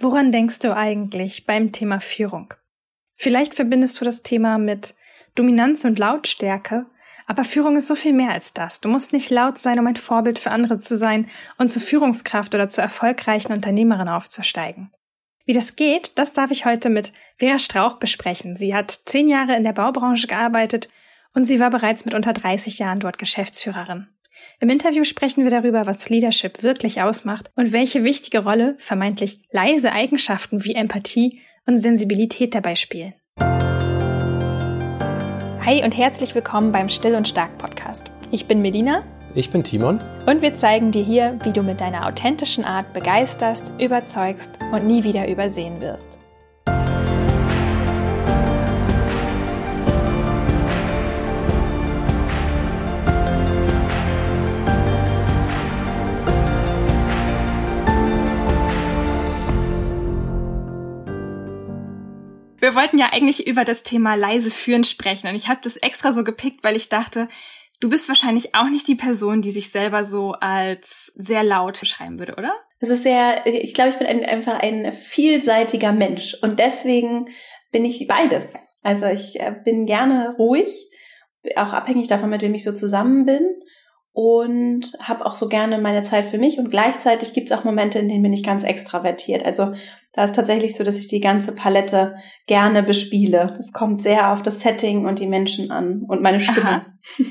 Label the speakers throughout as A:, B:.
A: Woran denkst du eigentlich beim Thema Führung? Vielleicht verbindest du das Thema mit Dominanz und Lautstärke, aber Führung ist so viel mehr als das. Du musst nicht laut sein, um ein Vorbild für andere zu sein und zur Führungskraft oder zur erfolgreichen Unternehmerin aufzusteigen. Wie das geht, das darf ich heute mit Vera Strauch besprechen. Sie hat zehn Jahre in der Baubranche gearbeitet und sie war bereits mit unter 30 Jahren dort Geschäftsführerin. Im Interview sprechen wir darüber, was Leadership wirklich ausmacht und welche wichtige Rolle vermeintlich leise Eigenschaften wie Empathie und Sensibilität dabei spielen. Hi und herzlich willkommen beim Still und Stark Podcast. Ich bin Melina.
B: Ich bin Timon.
A: Und wir zeigen dir hier, wie du mit deiner authentischen Art begeisterst, überzeugst und nie wieder übersehen wirst. Wir wollten ja eigentlich über das Thema leise führen sprechen und ich habe das extra so gepickt, weil ich dachte, du bist wahrscheinlich auch nicht die Person, die sich selber so als sehr laut beschreiben würde, oder?
C: Das ist sehr, ich glaube, ich bin ein, einfach ein vielseitiger Mensch und deswegen bin ich beides. Also ich äh, bin gerne ruhig, auch abhängig davon, mit wem ich so zusammen bin und habe auch so gerne meine Zeit für mich und gleichzeitig gibt es auch Momente, in denen bin ich ganz extravertiert. Also da ist tatsächlich so, dass ich die ganze Palette gerne bespiele. Es kommt sehr auf das Setting und die Menschen an und meine Stimme.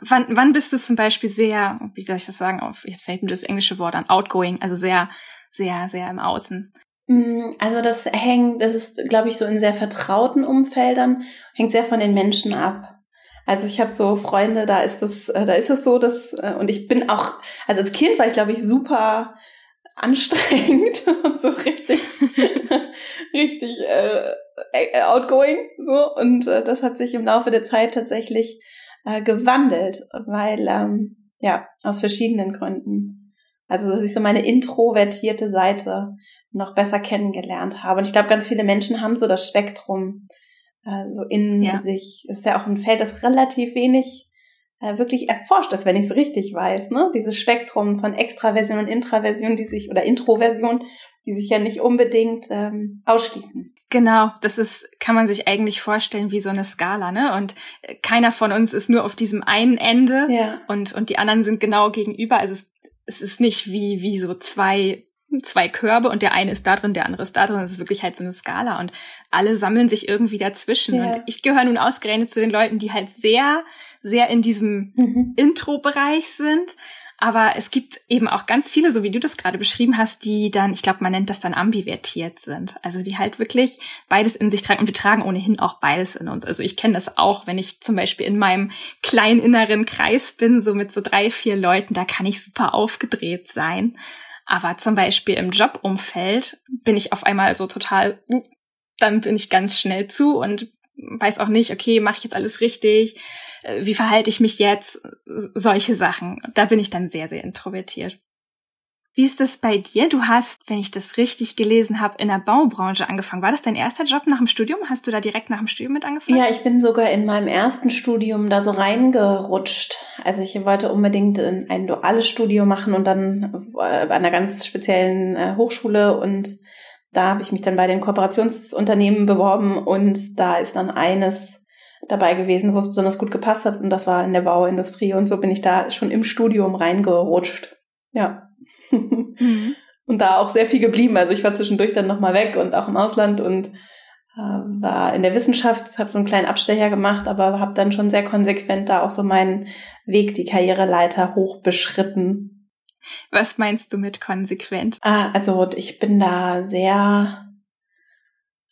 A: wann, wann bist du zum Beispiel sehr, wie soll ich das sagen, auf, jetzt fällt mir das englische Wort an, outgoing, also sehr, sehr, sehr im Außen?
C: Mm, also das hängt, das ist, glaube ich, so in sehr vertrauten Umfeldern, hängt sehr von den Menschen ab. Also ich habe so Freunde, da ist es, äh, da ist es so, dass äh, und ich bin auch, also als Kind war ich glaube ich super anstrengend und so richtig, richtig äh, äh, outgoing so und äh, das hat sich im Laufe der Zeit tatsächlich äh, gewandelt, weil ähm, ja aus verschiedenen Gründen. Also dass ich so meine introvertierte Seite noch besser kennengelernt habe und ich glaube ganz viele Menschen haben so das Spektrum äh, so in ja. sich. Ist ja auch ein Feld, das relativ wenig wirklich erforscht ist, wenn ich es richtig weiß. Ne? Dieses Spektrum von Extraversion und Intraversion, die sich oder Introversion, die sich ja nicht unbedingt ähm, ausschließen.
A: Genau, das ist, kann man sich eigentlich vorstellen wie so eine Skala, ne? Und äh, keiner von uns ist nur auf diesem einen Ende ja. und, und die anderen sind genau gegenüber. Also es, es ist nicht wie, wie so zwei zwei Körbe und der eine ist da drin, der andere ist da drin. Das ist wirklich halt so eine Skala und alle sammeln sich irgendwie dazwischen. Ja. Und ich gehöre nun ausgerechnet zu den Leuten, die halt sehr, sehr in diesem mhm. Intro-Bereich sind. Aber es gibt eben auch ganz viele, so wie du das gerade beschrieben hast, die dann, ich glaube, man nennt das dann ambivertiert sind. Also die halt wirklich beides in sich tragen. Und wir tragen ohnehin auch beides in uns. Also ich kenne das auch, wenn ich zum Beispiel in meinem kleinen inneren Kreis bin, so mit so drei, vier Leuten, da kann ich super aufgedreht sein. Aber zum Beispiel im Jobumfeld bin ich auf einmal so total, dann bin ich ganz schnell zu und weiß auch nicht, okay, mache ich jetzt alles richtig? Äh, wie verhalte ich mich jetzt? Solche Sachen. Da bin ich dann sehr, sehr introvertiert. Wie ist das bei dir? Du hast, wenn ich das richtig gelesen habe, in der Baubranche angefangen. War das dein erster Job nach dem Studium? Hast du da direkt nach dem Studium mit angefangen?
C: Ja, ich bin sogar in meinem ersten Studium da so reingerutscht. Also ich wollte unbedingt ein duales Studium machen und dann äh, bei einer ganz speziellen äh, Hochschule und da habe ich mich dann bei den Kooperationsunternehmen beworben und da ist dann eines dabei gewesen, wo es besonders gut gepasst hat und das war in der Bauindustrie und so bin ich da schon im Studium reingerutscht. Ja. Mhm. Und da auch sehr viel geblieben. Also ich war zwischendurch dann nochmal weg und auch im Ausland und äh, war in der Wissenschaft, habe so einen kleinen Abstecher gemacht, aber habe dann schon sehr konsequent da auch so meinen Weg, die Karriereleiter hoch beschritten.
A: Was meinst du mit konsequent?
C: Ah, also ich bin da sehr,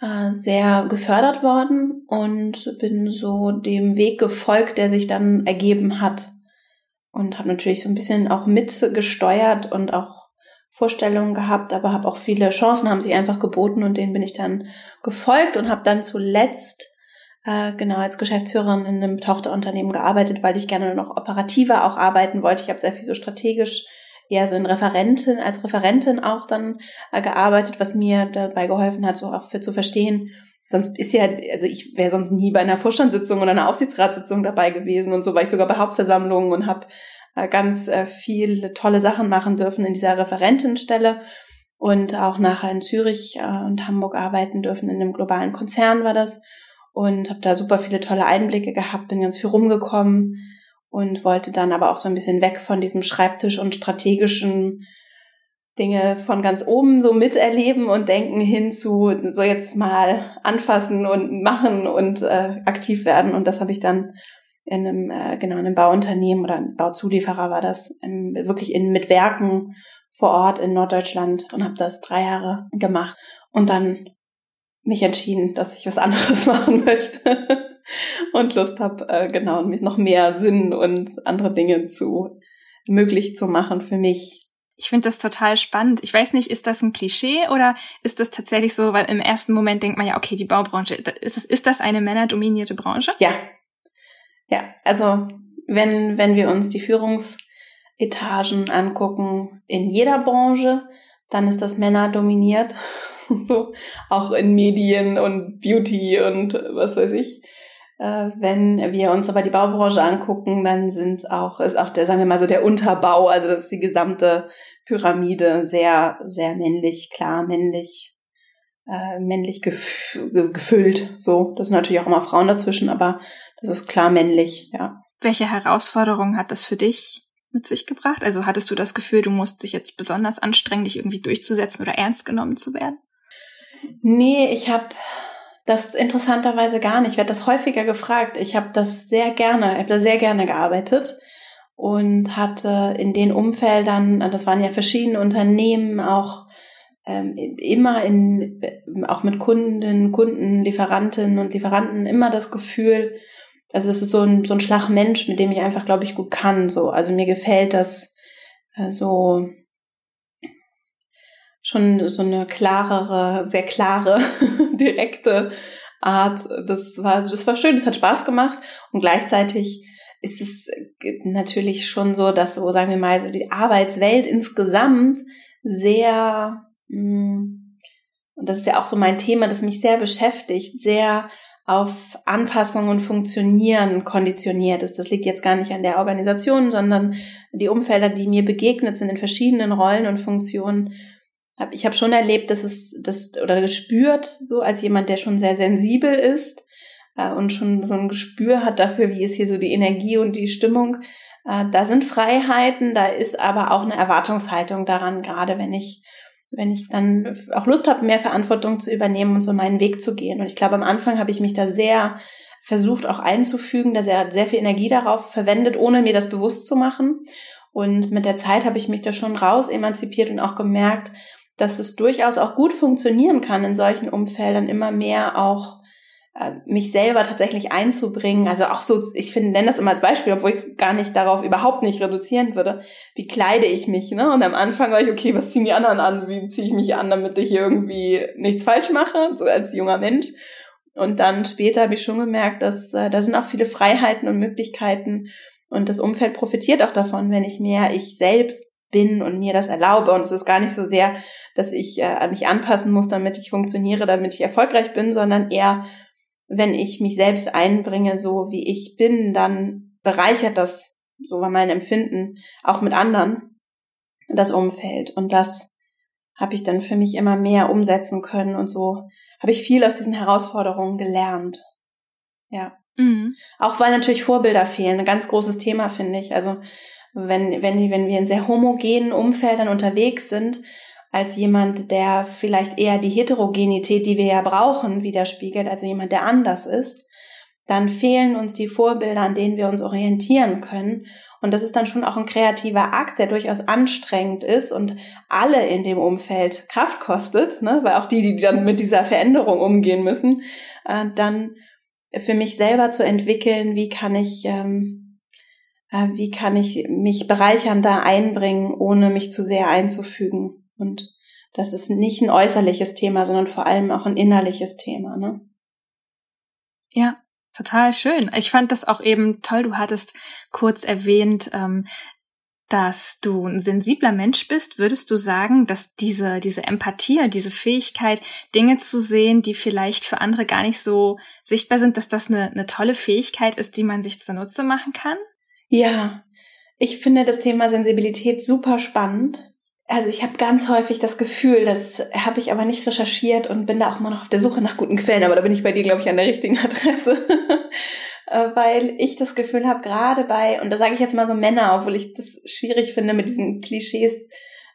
C: äh, sehr gefördert worden und bin so dem Weg gefolgt, der sich dann ergeben hat und habe natürlich so ein bisschen auch mitgesteuert und auch Vorstellungen gehabt, aber habe auch viele Chancen haben sich einfach geboten und denen bin ich dann gefolgt und habe dann zuletzt äh, genau als Geschäftsführerin in einem Tochterunternehmen gearbeitet, weil ich gerne noch operativer auch arbeiten wollte. Ich habe sehr viel so strategisch eher so in Referentin, als Referentin auch dann äh, gearbeitet, was mir dabei geholfen hat, so auch für zu verstehen, Sonst ist ja, also ich wäre sonst nie bei einer Vorstandssitzung oder einer Aufsichtsratssitzung dabei gewesen und so war ich sogar bei Hauptversammlungen und habe äh, ganz äh, viele tolle Sachen machen dürfen in dieser Referentenstelle und auch nachher in Zürich äh, und Hamburg arbeiten dürfen. In einem globalen Konzern war das und habe da super viele tolle Einblicke gehabt, bin ganz viel rumgekommen und wollte dann aber auch so ein bisschen weg von diesem Schreibtisch und strategischen Dinge von ganz oben so miterleben und denken hin zu so jetzt mal anfassen und machen und äh, aktiv werden. Und das habe ich dann in einem, äh, genau, in einem Bauunternehmen oder Bauzulieferer war das, in, wirklich in, mit Werken vor Ort in Norddeutschland und habe das drei Jahre gemacht und dann mich entschieden, dass ich was anderes machen möchte und Lust habe, äh, genau, mich noch mehr Sinn und andere Dinge zu möglich zu machen für mich.
A: Ich finde das total spannend. Ich weiß nicht, ist das ein Klischee oder ist das tatsächlich so, weil im ersten Moment denkt man ja, okay, die Baubranche, ist das, ist das eine männerdominierte Branche?
C: Ja. Ja, also wenn, wenn wir uns die Führungsetagen angucken in jeder Branche, dann ist das Männer dominiert. so, auch in Medien und Beauty und was weiß ich. Äh, wenn wir uns aber die Baubranche angucken, dann sind auch, ist auch der, sagen wir mal so der Unterbau, also das ist die gesamte Pyramide sehr, sehr männlich, klar männlich, äh, männlich gef gefüllt. So, das sind natürlich auch immer Frauen dazwischen, aber das ist klar männlich, ja.
A: Welche Herausforderungen hat das für dich mit sich gebracht? Also hattest du das Gefühl, du musst dich jetzt besonders anstrengen, dich irgendwie durchzusetzen oder ernst genommen zu werden?
C: Nee, ich habe das interessanterweise gar nicht. Ich werde das häufiger gefragt. Ich habe das sehr gerne, ich habe da sehr gerne gearbeitet und hatte in den Umfeldern, das waren ja verschiedene Unternehmen, auch ähm, immer in, auch mit Kunden, Kunden, Lieferantinnen und Lieferanten immer das Gefühl, also es ist so ein, so ein Schlagmensch, mit dem ich einfach, glaube ich, gut kann. So, also mir gefällt das äh, so schon so eine klarere, sehr klare, direkte Art. Das war, das war schön, das hat Spaß gemacht und gleichzeitig ist es natürlich schon so, dass so, sagen wir mal, so die Arbeitswelt insgesamt sehr, mm, und das ist ja auch so mein Thema, das mich sehr beschäftigt, sehr auf Anpassung und Funktionieren konditioniert ist. Das liegt jetzt gar nicht an der Organisation, sondern die Umfelder, die mir begegnet sind in verschiedenen Rollen und Funktionen, ich habe schon erlebt, dass es das oder gespürt, so als jemand, der schon sehr sensibel ist äh, und schon so ein Gespür hat dafür, wie ist hier so die Energie und die Stimmung. Äh, da sind Freiheiten, da ist aber auch eine Erwartungshaltung daran, gerade wenn ich wenn ich dann auch Lust habe, mehr Verantwortung zu übernehmen und so meinen Weg zu gehen. Und ich glaube, am Anfang habe ich mich da sehr versucht auch einzufügen, dass er sehr viel Energie darauf verwendet, ohne mir das bewusst zu machen. Und mit der Zeit habe ich mich da schon raus emanzipiert und auch gemerkt, dass es durchaus auch gut funktionieren kann, in solchen Umfeldern immer mehr auch äh, mich selber tatsächlich einzubringen. Also auch so, ich finde, nenne das immer als Beispiel, obwohl ich es gar nicht darauf überhaupt nicht reduzieren würde. Wie kleide ich mich? Ne? Und am Anfang war ich, okay, was ziehen die anderen an? Wie ziehe ich mich an, damit ich irgendwie nichts falsch mache, so als junger Mensch. Und dann später habe ich schon gemerkt, dass äh, da sind auch viele Freiheiten und Möglichkeiten. Und das Umfeld profitiert auch davon, wenn ich mehr ich selbst bin und mir das erlaube. Und es ist gar nicht so sehr dass ich äh, mich anpassen muss, damit ich funktioniere, damit ich erfolgreich bin, sondern eher, wenn ich mich selbst einbringe, so wie ich bin, dann bereichert das, so war mein Empfinden, auch mit anderen, das Umfeld. Und das habe ich dann für mich immer mehr umsetzen können und so habe ich viel aus diesen Herausforderungen gelernt. Ja. Mhm. Auch weil natürlich Vorbilder fehlen, ein ganz großes Thema finde ich. Also wenn, wenn, wenn wir in sehr homogenen Umfeldern unterwegs sind, als jemand, der vielleicht eher die Heterogenität, die wir ja brauchen, widerspiegelt, also jemand, der anders ist, dann fehlen uns die Vorbilder, an denen wir uns orientieren können. Und das ist dann schon auch ein kreativer Akt, der durchaus anstrengend ist und alle in dem Umfeld Kraft kostet, ne? weil auch die, die dann mit dieser Veränderung umgehen müssen, äh, dann für mich selber zu entwickeln, wie kann ich, ähm, äh, wie kann ich mich bereichern da einbringen, ohne mich zu sehr einzufügen. Und das ist nicht ein äußerliches Thema, sondern vor allem auch ein innerliches Thema. Ne?
A: Ja, total schön. Ich fand das auch eben toll. Du hattest kurz erwähnt, ähm, dass du ein sensibler Mensch bist. Würdest du sagen, dass diese, diese Empathie, diese Fähigkeit, Dinge zu sehen, die vielleicht für andere gar nicht so sichtbar sind, dass das eine, eine tolle Fähigkeit ist, die man sich zunutze machen kann?
C: Ja, ich finde das Thema Sensibilität super spannend also ich habe ganz häufig das Gefühl, das habe ich aber nicht recherchiert und bin da auch immer noch auf der Suche nach guten Quellen, aber da bin ich bei dir, glaube ich, an der richtigen Adresse. Äh, weil ich das Gefühl habe, gerade bei, und da sage ich jetzt mal so Männer, obwohl ich das schwierig finde, mit diesen Klischees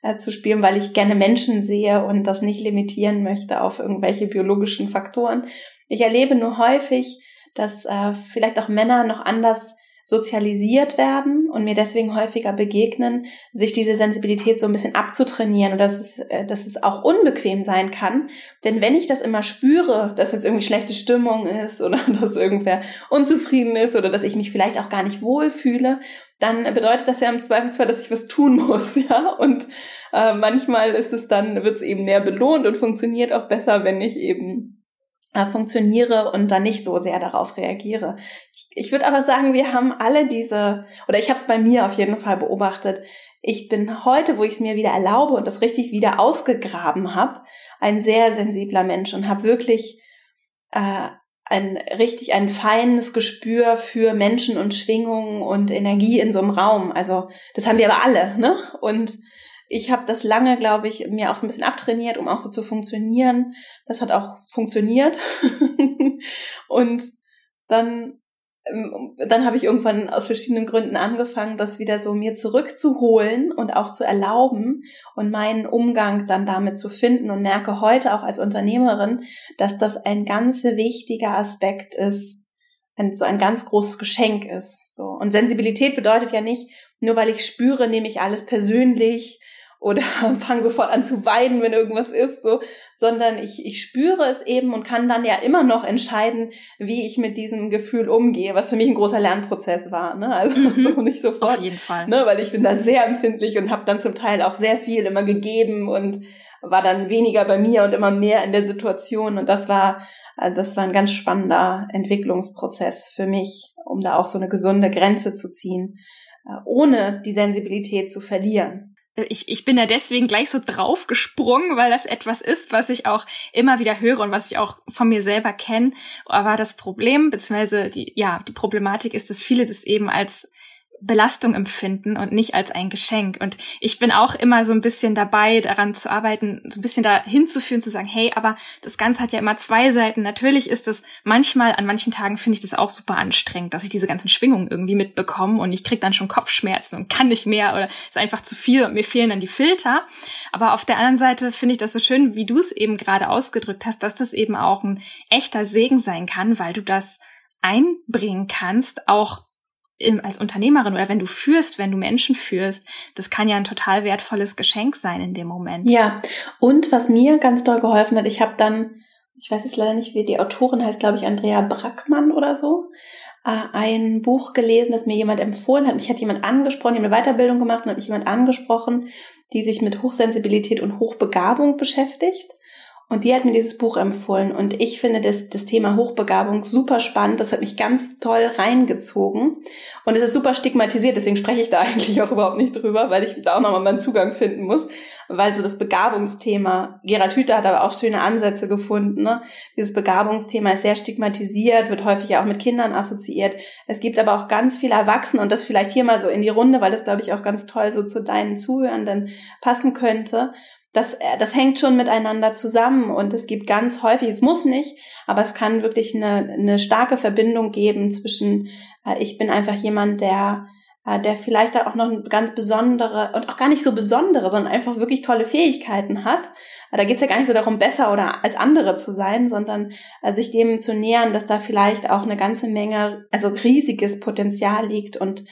C: äh, zu spielen, weil ich gerne Menschen sehe und das nicht limitieren möchte auf irgendwelche biologischen Faktoren. Ich erlebe nur häufig, dass äh, vielleicht auch Männer noch anders sozialisiert werden und mir deswegen häufiger begegnen, sich diese Sensibilität so ein bisschen abzutrainieren und dass es, äh, dass es auch unbequem sein kann. Denn wenn ich das immer spüre, dass jetzt irgendwie schlechte Stimmung ist oder dass irgendwer unzufrieden ist oder dass ich mich vielleicht auch gar nicht wohlfühle, dann bedeutet das ja im Zweifelsfall, dass ich was tun muss, ja. Und äh, manchmal ist es dann, wird es eben mehr belohnt und funktioniert auch besser, wenn ich eben äh, funktioniere und dann nicht so sehr darauf reagiere. Ich, ich würde aber sagen, wir haben alle diese, oder ich habe es bei mir auf jeden Fall beobachtet, ich bin heute, wo ich es mir wieder erlaube und das richtig wieder ausgegraben habe, ein sehr sensibler Mensch und habe wirklich äh, ein richtig ein feines Gespür für Menschen und Schwingungen und Energie in so einem Raum. Also das haben wir aber alle, ne? Und ich habe das lange, glaube ich, mir auch so ein bisschen abtrainiert, um auch so zu funktionieren. Das hat auch funktioniert. und dann, ähm, dann habe ich irgendwann aus verschiedenen Gründen angefangen, das wieder so mir zurückzuholen und auch zu erlauben und meinen Umgang dann damit zu finden und merke heute auch als Unternehmerin, dass das ein ganz wichtiger Aspekt ist, ein, so ein ganz großes Geschenk ist. So. Und Sensibilität bedeutet ja nicht, nur weil ich spüre, nehme ich alles persönlich oder fange sofort an zu weinen, wenn irgendwas ist, so, sondern ich, ich spüre es eben und kann dann ja immer noch entscheiden, wie ich mit diesem Gefühl umgehe, was für mich ein großer Lernprozess war, ne? Also mhm. so nicht sofort,
A: Auf jeden Fall.
C: ne? Weil ich bin da sehr empfindlich und habe dann zum Teil auch sehr viel immer gegeben und war dann weniger bei mir und immer mehr in der Situation und das war äh, das war ein ganz spannender Entwicklungsprozess für mich, um da auch so eine gesunde Grenze zu ziehen, äh, ohne die Sensibilität zu verlieren
A: ich, ich bin da deswegen gleich so draufgesprungen, weil das etwas ist, was ich auch immer wieder höre und was ich auch von mir selber kenne. Aber das Problem, beziehungsweise die, ja, die Problematik ist, dass viele das eben als Belastung empfinden und nicht als ein Geschenk. Und ich bin auch immer so ein bisschen dabei, daran zu arbeiten, so ein bisschen da hinzuführen, zu sagen, hey, aber das Ganze hat ja immer zwei Seiten. Natürlich ist es manchmal, an manchen Tagen finde ich das auch super anstrengend, dass ich diese ganzen Schwingungen irgendwie mitbekomme und ich krieg dann schon Kopfschmerzen und kann nicht mehr oder ist einfach zu viel und mir fehlen dann die Filter. Aber auf der anderen Seite finde ich das so schön, wie du es eben gerade ausgedrückt hast, dass das eben auch ein echter Segen sein kann, weil du das einbringen kannst, auch als Unternehmerin oder wenn du führst, wenn du Menschen führst, das kann ja ein total wertvolles Geschenk sein in dem Moment.
C: Ja, und was mir ganz doll geholfen hat, ich habe dann, ich weiß jetzt leider nicht, wie die Autorin heißt, glaube ich, Andrea Brackmann oder so, äh, ein Buch gelesen, das mir jemand empfohlen hat. Mich hat jemand angesprochen, die eine Weiterbildung gemacht und hat mich jemand angesprochen, die sich mit Hochsensibilität und Hochbegabung beschäftigt. Und die hat mir dieses Buch empfohlen. Und ich finde das, das Thema Hochbegabung super spannend. Das hat mich ganz toll reingezogen. Und es ist super stigmatisiert. Deswegen spreche ich da eigentlich auch überhaupt nicht drüber, weil ich da auch nochmal meinen Zugang finden muss. Weil so das Begabungsthema, Gerald Hüther hat aber auch schöne Ansätze gefunden. Ne? Dieses Begabungsthema ist sehr stigmatisiert, wird häufig auch mit Kindern assoziiert. Es gibt aber auch ganz viele Erwachsene und das vielleicht hier mal so in die Runde, weil das glaube ich auch ganz toll so zu deinen Zuhörenden passen könnte das, äh, das hängt schon miteinander zusammen und es gibt ganz häufig, es muss nicht, aber es kann wirklich eine, eine starke Verbindung geben zwischen, äh, ich bin einfach jemand, der, äh, der vielleicht auch noch eine ganz besondere und auch gar nicht so besondere, sondern einfach wirklich tolle Fähigkeiten hat. Da geht es ja gar nicht so darum, besser oder als andere zu sein, sondern äh, sich dem zu nähern, dass da vielleicht auch eine ganze Menge, also riesiges Potenzial liegt und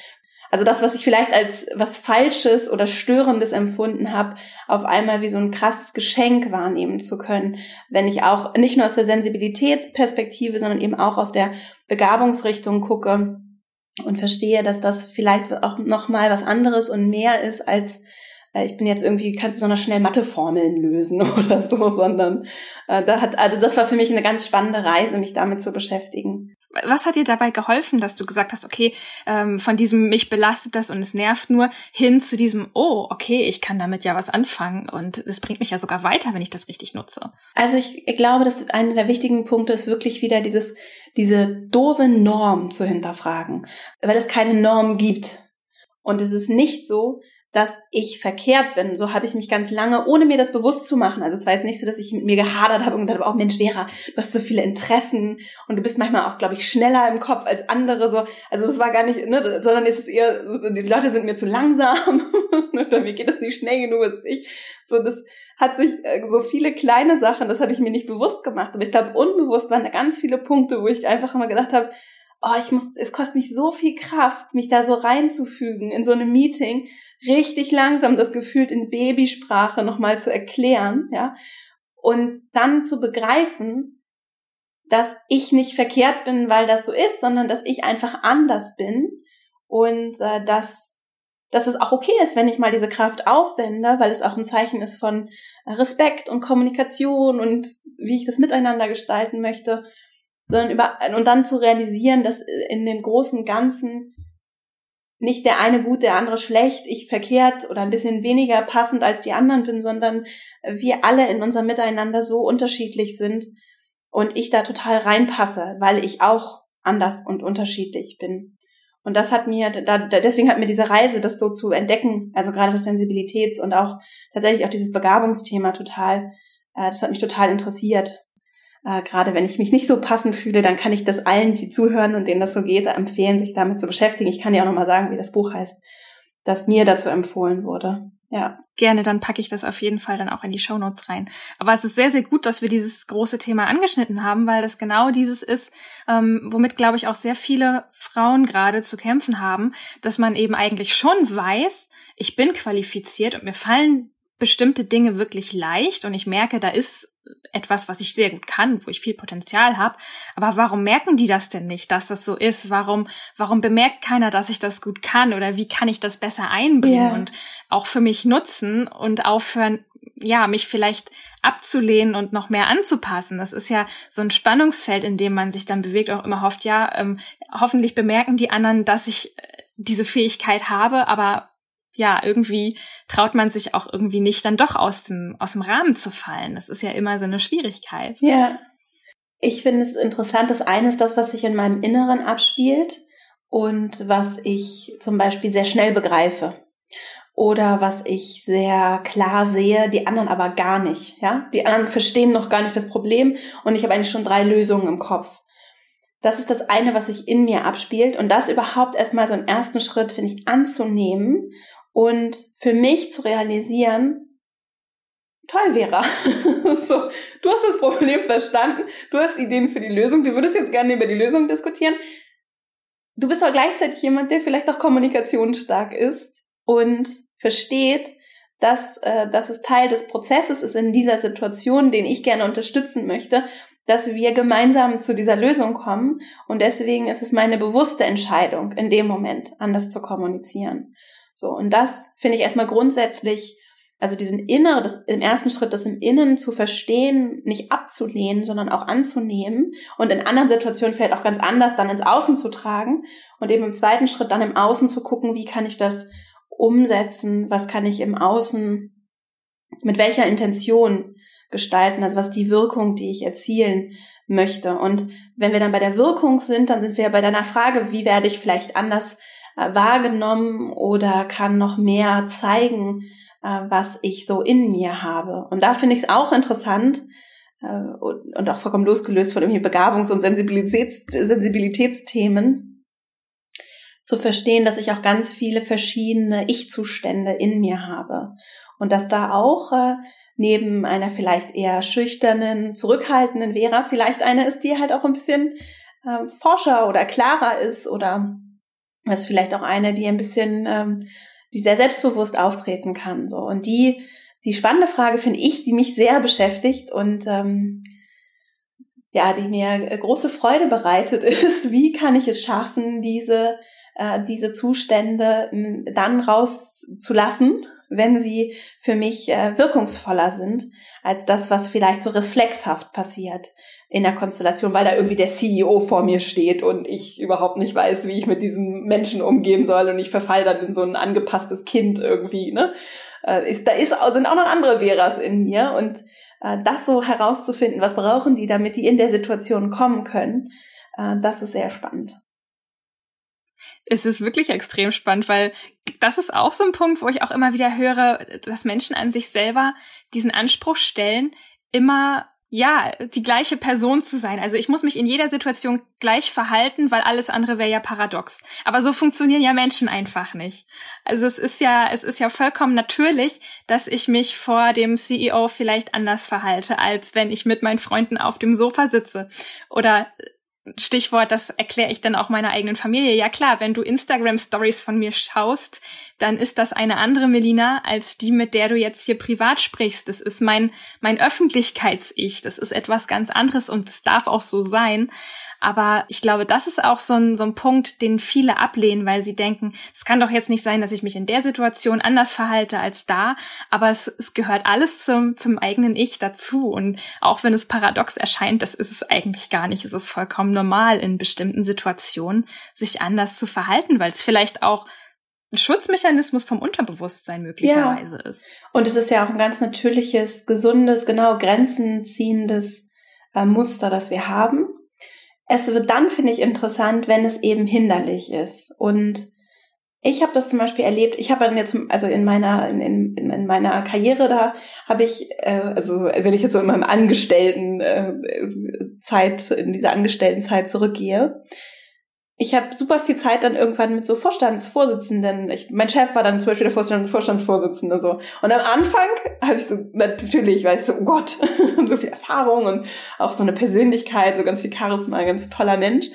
C: also das, was ich vielleicht als was Falsches oder Störendes empfunden habe, auf einmal wie so ein krasses Geschenk wahrnehmen zu können, wenn ich auch nicht nur aus der Sensibilitätsperspektive, sondern eben auch aus der Begabungsrichtung gucke und verstehe, dass das vielleicht auch noch mal was anderes und mehr ist als äh, ich bin jetzt irgendwie ganz besonders schnell Matheformeln lösen oder so, sondern äh, da hat also das war für mich eine ganz spannende Reise, mich damit zu beschäftigen.
A: Was hat dir dabei geholfen, dass du gesagt hast, okay, ähm, von diesem mich belastet das und es nervt nur, hin zu diesem, oh, okay, ich kann damit ja was anfangen und es bringt mich ja sogar weiter, wenn ich das richtig nutze?
C: Also ich, glaube, dass einer der wichtigen Punkte ist wirklich wieder dieses, diese doofe Norm zu hinterfragen, weil es keine Norm gibt. Und es ist nicht so, dass ich verkehrt bin. So habe ich mich ganz lange, ohne mir das bewusst zu machen. Also es war jetzt nicht so, dass ich mit mir gehadert habe und gedacht habe, oh Mensch, Vera, du hast so viele Interessen und du bist manchmal auch, glaube ich, schneller im Kopf als andere. So, also es war gar nicht, ne, sondern es ist eher, die Leute sind mir zu langsam oder mir geht es nicht schnell genug als ich. So, das hat sich äh, so viele kleine Sachen, das habe ich mir nicht bewusst gemacht. Aber ich glaube, unbewusst waren da ganz viele Punkte, wo ich einfach immer gedacht habe, oh, ich muss, es kostet mich so viel Kraft, mich da so reinzufügen in so einem Meeting richtig langsam das gefühlt in Babysprache nochmal zu erklären, ja, und dann zu begreifen, dass ich nicht verkehrt bin, weil das so ist, sondern dass ich einfach anders bin und äh, dass, dass es auch okay ist, wenn ich mal diese Kraft aufwende, weil es auch ein Zeichen ist von Respekt und Kommunikation und wie ich das miteinander gestalten möchte, sondern über und dann zu realisieren, dass in dem großen Ganzen nicht der eine gut, der andere schlecht, ich verkehrt oder ein bisschen weniger passend als die anderen bin, sondern wir alle in unserem Miteinander so unterschiedlich sind und ich da total reinpasse, weil ich auch anders und unterschiedlich bin. Und das hat mir, da, deswegen hat mir diese Reise, das so zu entdecken, also gerade das Sensibilitäts- und auch tatsächlich auch dieses Begabungsthema total, äh, das hat mich total interessiert. Äh, gerade wenn ich mich nicht so passend fühle, dann kann ich das allen, die zuhören und denen das so geht, empfehlen, sich damit zu beschäftigen. Ich kann dir auch nochmal sagen, wie das Buch heißt, das mir dazu empfohlen wurde. Ja.
A: Gerne, dann packe ich das auf jeden Fall dann auch in die Show Notes rein. Aber es ist sehr, sehr gut, dass wir dieses große Thema angeschnitten haben, weil das genau dieses ist, ähm, womit, glaube ich, auch sehr viele Frauen gerade zu kämpfen haben, dass man eben eigentlich schon weiß, ich bin qualifiziert und mir fallen bestimmte Dinge wirklich leicht und ich merke, da ist etwas, was ich sehr gut kann, wo ich viel Potenzial habe. Aber warum merken die das denn nicht, dass das so ist? Warum, warum bemerkt keiner, dass ich das gut kann? Oder wie kann ich das besser einbringen yeah. und auch für mich nutzen und aufhören, ja, mich vielleicht abzulehnen und noch mehr anzupassen. Das ist ja so ein Spannungsfeld, in dem man sich dann bewegt, auch immer hofft, ja, ähm, hoffentlich bemerken die anderen, dass ich äh, diese Fähigkeit habe, aber ja, irgendwie traut man sich auch irgendwie nicht, dann doch aus dem, aus dem Rahmen zu fallen. Das ist ja immer so eine Schwierigkeit.
C: Ja. Ich finde es interessant, das eine ist das, was sich in meinem Inneren abspielt und was ich zum Beispiel sehr schnell begreife. Oder was ich sehr klar sehe, die anderen aber gar nicht, ja? Die anderen verstehen noch gar nicht das Problem und ich habe eigentlich schon drei Lösungen im Kopf. Das ist das eine, was sich in mir abspielt und das überhaupt erstmal so einen ersten Schritt, finde ich, anzunehmen und für mich zu realisieren, toll, Vera. so, du hast das Problem verstanden, du hast Ideen für die Lösung, du würdest jetzt gerne über die Lösung diskutieren. Du bist aber gleichzeitig jemand, der vielleicht auch kommunikationsstark ist und versteht, dass, äh, dass es Teil des Prozesses ist in dieser Situation, den ich gerne unterstützen möchte, dass wir gemeinsam zu dieser Lösung kommen. Und deswegen ist es meine bewusste Entscheidung, in dem Moment anders zu kommunizieren. So, und das finde ich erstmal grundsätzlich, also diesen Inner, das im ersten Schritt, das im Innen zu verstehen, nicht abzulehnen, sondern auch anzunehmen und in anderen Situationen vielleicht auch ganz anders dann ins Außen zu tragen und eben im zweiten Schritt dann im Außen zu gucken, wie kann ich das umsetzen, was kann ich im Außen, mit welcher Intention gestalten, also was die Wirkung, die ich erzielen möchte. Und wenn wir dann bei der Wirkung sind, dann sind wir bei deiner Frage, wie werde ich vielleicht anders wahrgenommen oder kann noch mehr zeigen, äh, was ich so in mir habe. Und da finde ich es auch interessant äh, und auch vollkommen losgelöst von irgendwie Begabungs- und Sensibilitäts Sensibilitätsthemen zu verstehen, dass ich auch ganz viele verschiedene Ich-Zustände in mir habe und dass da auch neben einer vielleicht eher schüchternen, zurückhaltenden Vera vielleicht eine ist, die halt auch ein bisschen forscher oder klarer ist oder das ist vielleicht auch eine, die ein bisschen, ähm, die sehr selbstbewusst auftreten kann. So und die, die spannende Frage finde ich, die mich sehr beschäftigt und ähm, ja, die mir große Freude bereitet, ist, wie kann ich es schaffen, diese äh, diese Zustände hm, dann rauszulassen, wenn sie für mich äh, wirkungsvoller sind als das, was vielleicht so reflexhaft passiert in der Konstellation, weil da irgendwie der CEO vor mir steht und ich überhaupt nicht weiß, wie ich mit diesen Menschen umgehen soll und ich verfall dann in so ein angepasstes Kind irgendwie, ne? Äh, ist, da ist, sind auch noch andere Veras in mir und äh, das so herauszufinden, was brauchen die, damit die in der Situation kommen können, äh, das ist sehr spannend.
A: Es ist wirklich extrem spannend, weil das ist auch so ein Punkt, wo ich auch immer wieder höre, dass Menschen an sich selber diesen Anspruch stellen, immer ja, die gleiche Person zu sein. Also ich muss mich in jeder Situation gleich verhalten, weil alles andere wäre ja paradox. Aber so funktionieren ja Menschen einfach nicht. Also es ist ja, es ist ja vollkommen natürlich, dass ich mich vor dem CEO vielleicht anders verhalte, als wenn ich mit meinen Freunden auf dem Sofa sitze. Oder Stichwort, das erkläre ich dann auch meiner eigenen Familie. Ja klar, wenn du Instagram Stories von mir schaust, dann ist das eine andere Melina als die, mit der du jetzt hier privat sprichst. Das ist mein, mein Öffentlichkeits-Ich. Das ist etwas ganz anderes und es darf auch so sein. Aber ich glaube, das ist auch so ein, so ein Punkt, den viele ablehnen, weil sie denken, es kann doch jetzt nicht sein, dass ich mich in der Situation anders verhalte als da. Aber es, es gehört alles zum, zum eigenen Ich dazu. Und auch wenn es paradox erscheint, das ist es eigentlich gar nicht. Es ist vollkommen normal, in bestimmten Situationen sich anders zu verhalten, weil es vielleicht auch ein Schutzmechanismus vom Unterbewusstsein möglicherweise ja. ist.
C: Und es ist ja auch ein ganz natürliches, gesundes, genau Grenzen ziehendes äh, Muster, das wir haben. Es wird dann, finde ich, interessant, wenn es eben hinderlich ist. Und ich habe das zum Beispiel erlebt, ich habe dann jetzt, also in meiner, in, in, in meiner Karriere da, habe ich, äh, also wenn ich jetzt so in meinem Angestellten äh, Zeit, in dieser Angestelltenzeit zurückgehe, ich habe super viel Zeit dann irgendwann mit so Vorstandsvorsitzenden. Ich, mein Chef war dann zum Beispiel der Vorstands Vorstandsvorsitzende so. Und am Anfang habe ich so natürlich, weißt du, oh Gott, so viel Erfahrung und auch so eine Persönlichkeit, so ganz viel Charisma, ganz toller Mensch.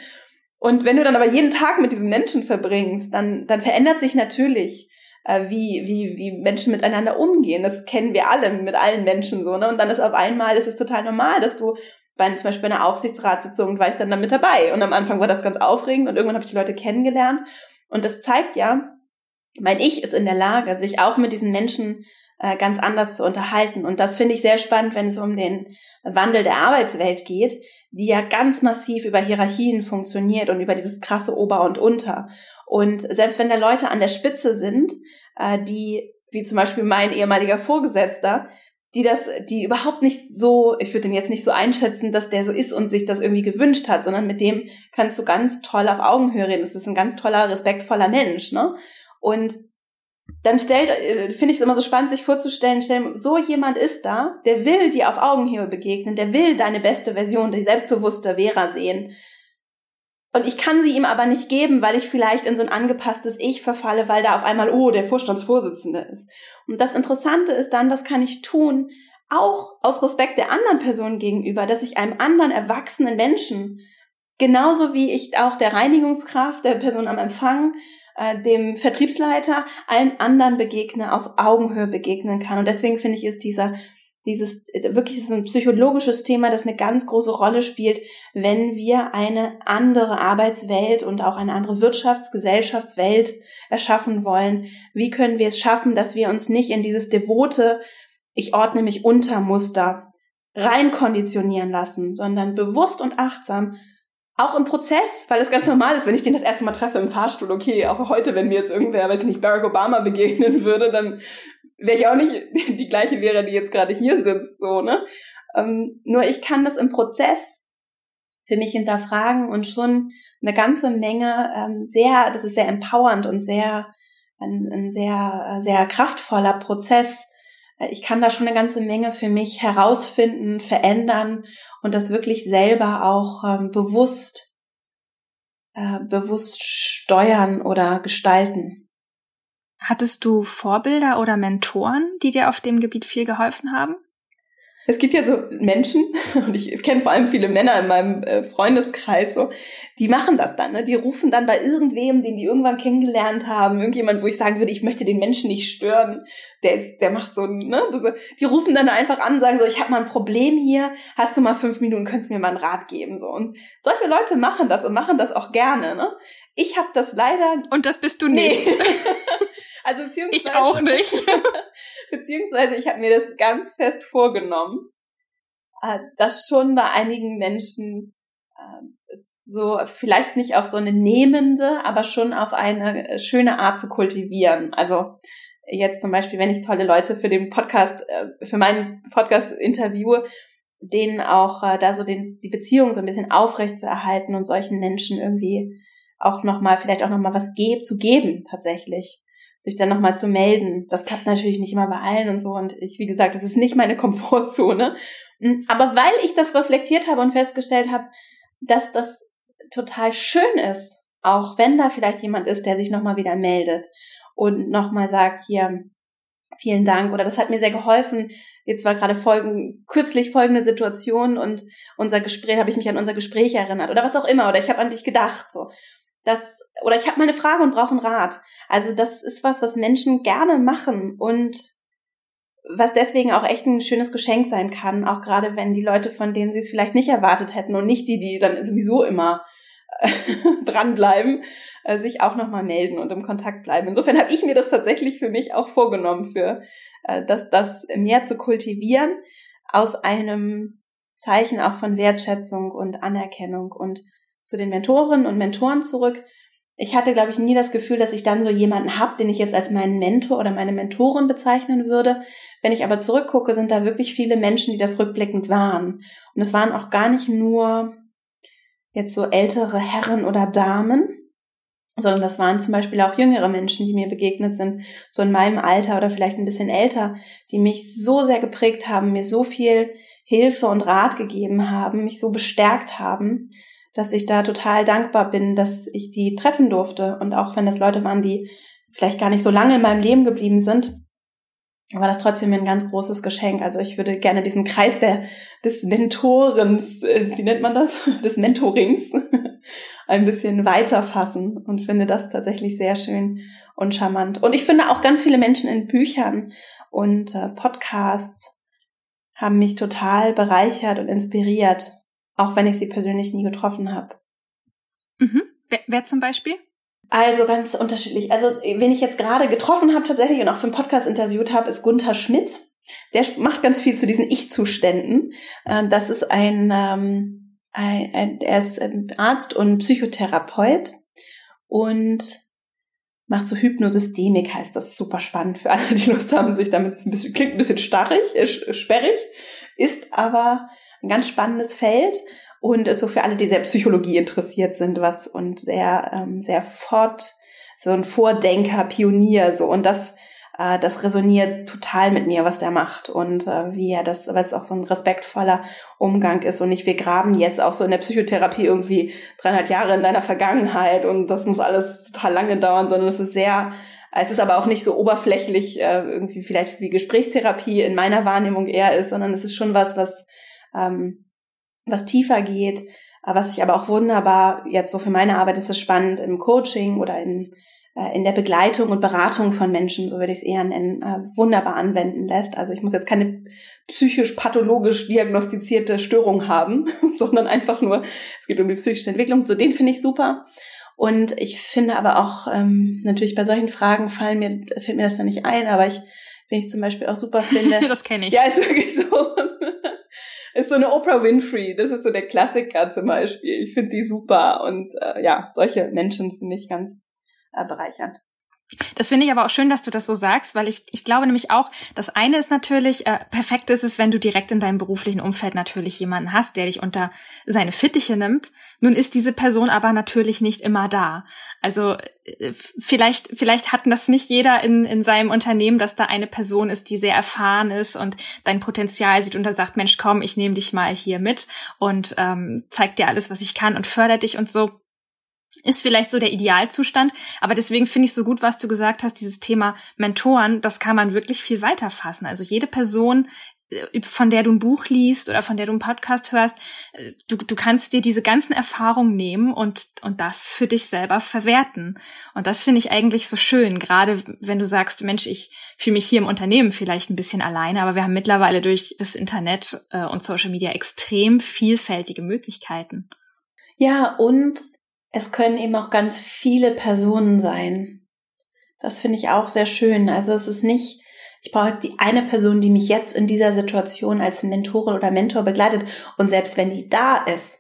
C: Und wenn du dann aber jeden Tag mit diesen Menschen verbringst, dann dann verändert sich natürlich äh, wie, wie, wie Menschen miteinander umgehen. Das kennen wir alle mit allen Menschen so, ne? Und dann ist auf einmal, ist es total normal, dass du bei, zum Beispiel bei einer Aufsichtsratssitzung war ich dann, dann mit dabei. Und am Anfang war das ganz aufregend und irgendwann habe ich die Leute kennengelernt. Und das zeigt ja, mein Ich ist in der Lage, sich auch mit diesen Menschen äh, ganz anders zu unterhalten. Und das finde ich sehr spannend, wenn es um den Wandel der Arbeitswelt geht, die ja ganz massiv über Hierarchien funktioniert und über dieses krasse Ober und Unter. Und selbst wenn da Leute an der Spitze sind, äh, die, wie zum Beispiel mein ehemaliger Vorgesetzter, die das, die überhaupt nicht so, ich würde den jetzt nicht so einschätzen, dass der so ist und sich das irgendwie gewünscht hat, sondern mit dem kannst du ganz toll auf Augenhöhe reden. Das ist ein ganz toller, respektvoller Mensch, ne? Und dann stellt, äh, finde ich es immer so spannend, sich vorzustellen, stell, so jemand ist da, der will dir auf Augenhöhe begegnen, der will deine beste Version, die selbstbewusste Vera sehen. Und ich kann sie ihm aber nicht geben, weil ich vielleicht in so ein angepasstes Ich verfalle, weil da auf einmal, oh, der Vorstandsvorsitzende ist. Und das Interessante ist dann, was kann ich tun, auch aus Respekt der anderen Person gegenüber, dass ich einem anderen erwachsenen Menschen, genauso wie ich auch der Reinigungskraft, der Person am Empfang, äh, dem Vertriebsleiter, allen anderen begegne, auf Augenhöhe begegnen kann. Und deswegen finde ich, ist dieser dieses wirklich ist ein psychologisches Thema, das eine ganz große Rolle spielt, wenn wir eine andere Arbeitswelt und auch eine andere Wirtschafts-, Gesellschaftswelt erschaffen wollen. Wie können wir es schaffen, dass wir uns nicht in dieses devote, ich ordne mich unter Muster rein konditionieren lassen, sondern bewusst und achtsam auch im Prozess, weil es ganz normal ist, wenn ich den das erste Mal treffe im Fahrstuhl, okay, auch heute, wenn mir jetzt irgendwer, weiß ich nicht, Barack Obama begegnen würde, dann wäre ich auch nicht die gleiche wäre, die jetzt gerade hier sitzt, so, ne? Ähm, nur ich kann das im Prozess für mich hinterfragen und schon eine ganze Menge ähm, sehr, das ist sehr empowernd und sehr, ein, ein sehr, sehr kraftvoller Prozess. Äh, ich kann da schon eine ganze Menge für mich herausfinden, verändern und das wirklich selber auch ähm, bewusst, äh, bewusst steuern oder gestalten.
A: Hattest du Vorbilder oder Mentoren, die dir auf dem Gebiet viel geholfen haben?
C: Es gibt ja so Menschen, und ich kenne vor allem viele Männer in meinem äh, Freundeskreis, so, die machen das dann, ne? Die rufen dann bei irgendwem, den die irgendwann kennengelernt haben, irgendjemand, wo ich sagen würde, ich möchte den Menschen nicht stören, der ist, der macht so, ne? Die rufen dann einfach an, sagen so, ich habe mal ein Problem hier, hast du mal fünf Minuten, könntest du mir mal einen Rat geben, so. Und solche Leute machen das und machen das auch gerne, ne? Ich habe das leider.
A: Und das bist du nicht. Nee.
C: Also beziehungsweise,
A: ich auch nicht.
C: beziehungsweise ich habe mir das ganz fest vorgenommen, äh, dass schon bei einigen Menschen äh, so vielleicht nicht auf so eine nehmende, aber schon auf eine schöne Art zu kultivieren. Also jetzt zum Beispiel, wenn ich tolle Leute für den Podcast, äh, für meinen Podcast interviewe, denen auch da so den, die Beziehung so ein bisschen aufrecht zu erhalten und solchen Menschen irgendwie auch nochmal, vielleicht auch nochmal was ge zu geben, tatsächlich. Sich dann nochmal zu melden. Das klappt natürlich nicht immer bei allen und so. Und ich, wie gesagt, das ist nicht meine Komfortzone. Hm, aber weil ich das reflektiert habe und festgestellt habe, dass das total schön ist, auch wenn da vielleicht jemand ist, der sich nochmal wieder meldet und nochmal sagt, hier, vielen Dank oder das hat mir sehr geholfen. Jetzt war gerade folgen, kürzlich folgende Situation und unser Gespräch, habe ich mich an unser Gespräch erinnert oder was auch immer oder ich habe an dich gedacht, so. Das, oder ich habe mal eine Frage und brauche einen Rat. Also das ist was, was Menschen gerne machen und was deswegen auch echt ein schönes Geschenk sein kann, auch gerade wenn die Leute, von denen sie es vielleicht nicht erwartet hätten und nicht die, die dann sowieso immer dranbleiben, äh, sich auch nochmal melden und im Kontakt bleiben. Insofern habe ich mir das tatsächlich für mich auch vorgenommen, für äh, das, das mehr zu kultivieren aus einem Zeichen auch von Wertschätzung und Anerkennung und zu den Mentorinnen und Mentoren zurück. Ich hatte, glaube ich, nie das Gefühl, dass ich dann so jemanden habe, den ich jetzt als meinen Mentor oder meine Mentorin bezeichnen würde. Wenn ich aber zurückgucke, sind da wirklich viele Menschen, die das rückblickend waren. Und es waren auch gar nicht nur jetzt so ältere Herren oder Damen, sondern das waren zum Beispiel auch jüngere Menschen, die mir begegnet sind, so in meinem Alter oder vielleicht ein bisschen älter, die mich so sehr geprägt haben, mir so viel Hilfe und Rat gegeben haben, mich so bestärkt haben, dass ich da total dankbar bin, dass ich die treffen durfte. Und auch wenn das Leute waren, die vielleicht gar nicht so lange in meinem Leben geblieben sind, war das trotzdem ein ganz großes Geschenk. Also ich würde gerne diesen Kreis der, des Mentorens, äh, wie nennt man das? Des Mentorings ein bisschen weiter fassen und finde das tatsächlich sehr schön und charmant. Und ich finde auch ganz viele Menschen in Büchern und äh, Podcasts haben mich total bereichert und inspiriert, auch wenn ich sie persönlich nie getroffen habe.
A: Mhm. Wer, wer zum Beispiel?
C: Also ganz unterschiedlich. Also wen ich jetzt gerade getroffen habe tatsächlich und auch für einen Podcast interviewt habe, ist Gunther Schmidt. Der macht ganz viel zu diesen Ich-Zuständen. Äh, das ist ein, ähm, ein, ein, er ist Arzt und Psychotherapeut und macht so Hypnosystemik, heißt das super spannend für alle, die Lust haben, sich damit ein bisschen, klingt ein bisschen starrig, äh, sperrig, ist aber ein ganz spannendes Feld und ist so für alle, die sehr Psychologie interessiert sind, was und sehr, ähm, sehr fort, so ein Vordenker, Pionier, so. Und das, äh, das resoniert total mit mir, was der macht und äh, wie er das, weil es auch so ein respektvoller Umgang ist und nicht wir graben jetzt auch so in der Psychotherapie irgendwie 300 Jahre in deiner Vergangenheit und das muss alles total lange dauern, sondern es ist sehr es ist aber auch nicht so oberflächlich, äh, irgendwie vielleicht wie Gesprächstherapie in meiner Wahrnehmung eher ist, sondern es ist schon was, was ähm, was tiefer geht, was ich aber auch wunderbar, jetzt so für meine Arbeit ist es spannend, im Coaching oder in, äh, in der Begleitung und Beratung von Menschen, so würde ich es eher nennen, äh, wunderbar anwenden lässt. Also ich muss jetzt keine psychisch-pathologisch diagnostizierte Störung haben, sondern einfach nur, es geht um die psychische Entwicklung. So den finde ich super. Und ich finde aber auch, ähm, natürlich bei solchen Fragen fallen mir, fällt mir das dann nicht ein, aber ich, wenn ich zum Beispiel auch super finde.
A: das kenne ich.
C: Ja, ist wirklich so ist so eine Oprah Winfrey. Das ist so der Klassiker zum Beispiel. Ich finde die super und äh, ja, solche Menschen finde ich ganz äh, bereichernd.
A: Das finde ich aber auch schön, dass du das so sagst, weil ich, ich glaube nämlich auch, das eine ist natürlich, äh, perfekt ist es, wenn du direkt in deinem beruflichen Umfeld natürlich jemanden hast, der dich unter seine Fittiche nimmt. Nun ist diese Person aber natürlich nicht immer da. Also äh, vielleicht, vielleicht hatten das nicht jeder in, in seinem Unternehmen, dass da eine Person ist, die sehr erfahren ist und dein Potenzial sieht und dann sagt, Mensch, komm, ich nehme dich mal hier mit und ähm, zeig dir alles, was ich kann und fördert dich und so ist vielleicht so der Idealzustand, aber deswegen finde ich so gut, was du gesagt hast, dieses Thema Mentoren, das kann man wirklich viel weiter fassen. Also jede Person, äh, von der du ein Buch liest oder von der du einen Podcast hörst, äh, du, du kannst dir diese ganzen Erfahrungen nehmen und, und das für dich selber verwerten. Und das finde ich eigentlich so schön, gerade wenn du sagst, Mensch, ich fühle mich hier im Unternehmen vielleicht ein bisschen alleine, aber wir haben mittlerweile durch das Internet äh, und Social Media extrem vielfältige Möglichkeiten.
C: Ja, und es können eben auch ganz viele Personen sein. Das finde ich auch sehr schön. Also es ist nicht, ich brauche jetzt die eine Person, die mich jetzt in dieser Situation als Mentorin oder Mentor begleitet. Und selbst wenn die da ist,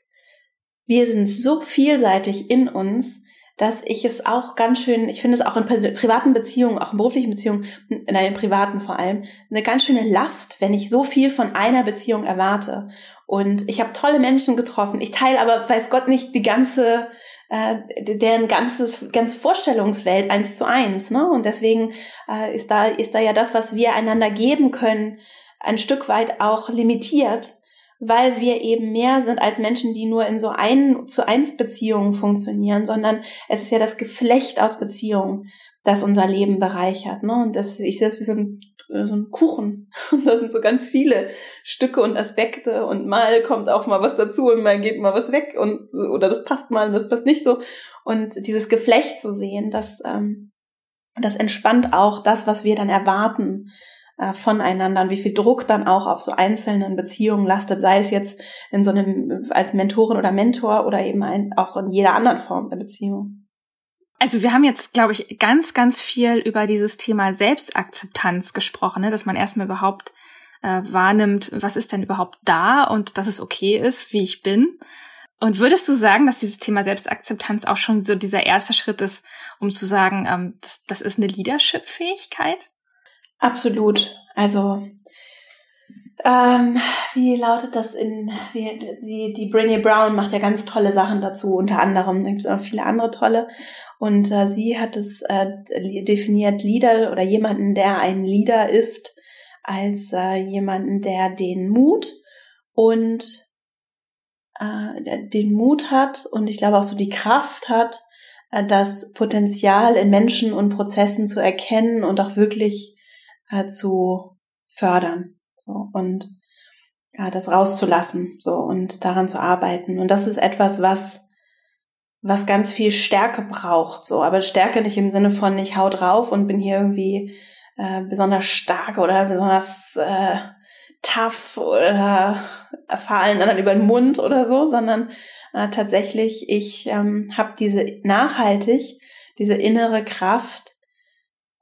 C: wir sind so vielseitig in uns, dass ich es auch ganz schön, ich finde es auch in privaten Beziehungen, auch in beruflichen Beziehungen, in den privaten vor allem, eine ganz schöne Last, wenn ich so viel von einer Beziehung erwarte. Und ich habe tolle Menschen getroffen. Ich teile aber, weiß Gott, nicht die ganze äh, deren ganzes ganze Vorstellungswelt eins zu eins, ne? Und deswegen äh, ist da ist da ja das, was wir einander geben können, ein Stück weit auch limitiert, weil wir eben mehr sind als Menschen, die nur in so ein zu eins Beziehungen funktionieren, sondern es ist ja das Geflecht aus Beziehungen, das unser Leben bereichert, ne? Und das ich sehe das wie so ein so ein Kuchen. Und da sind so ganz viele Stücke und Aspekte und mal kommt auch mal was dazu und mal geht mal was weg und oder das passt mal und das passt nicht so. Und dieses Geflecht zu sehen, das, ähm, das entspannt auch das, was wir dann erwarten äh, voneinander und wie viel Druck dann auch auf so einzelnen Beziehungen lastet, sei es jetzt in so einem als Mentorin oder Mentor oder eben ein, auch in jeder anderen Form der Beziehung.
A: Also wir haben jetzt, glaube ich, ganz, ganz viel über dieses Thema Selbstakzeptanz gesprochen, ne? dass man erstmal überhaupt äh, wahrnimmt, was ist denn überhaupt da und dass es okay ist, wie ich bin. Und würdest du sagen, dass dieses Thema Selbstakzeptanz auch schon so dieser erste Schritt ist, um zu sagen, ähm, das, das ist eine Leadership-Fähigkeit?
C: Absolut. Also ähm, wie lautet das in, wie, die, die Brené Brown macht ja ganz tolle Sachen dazu, unter anderem, gibt es auch viele andere tolle. Und äh, sie hat es äh, definiert, Leader oder jemanden, der ein Leader ist, als äh, jemanden, der den Mut und äh, den Mut hat und ich glaube auch so die Kraft hat, äh, das Potenzial in Menschen und Prozessen zu erkennen und auch wirklich äh, zu fördern. So, und ja, das rauszulassen, so, und daran zu arbeiten. Und das ist etwas, was, was ganz viel Stärke braucht, so, aber Stärke nicht im Sinne von, ich hau drauf und bin hier irgendwie äh, besonders stark oder besonders äh, tough oder fallen dann über den Mund oder so, sondern äh, tatsächlich, ich ähm, habe diese nachhaltig, diese innere Kraft,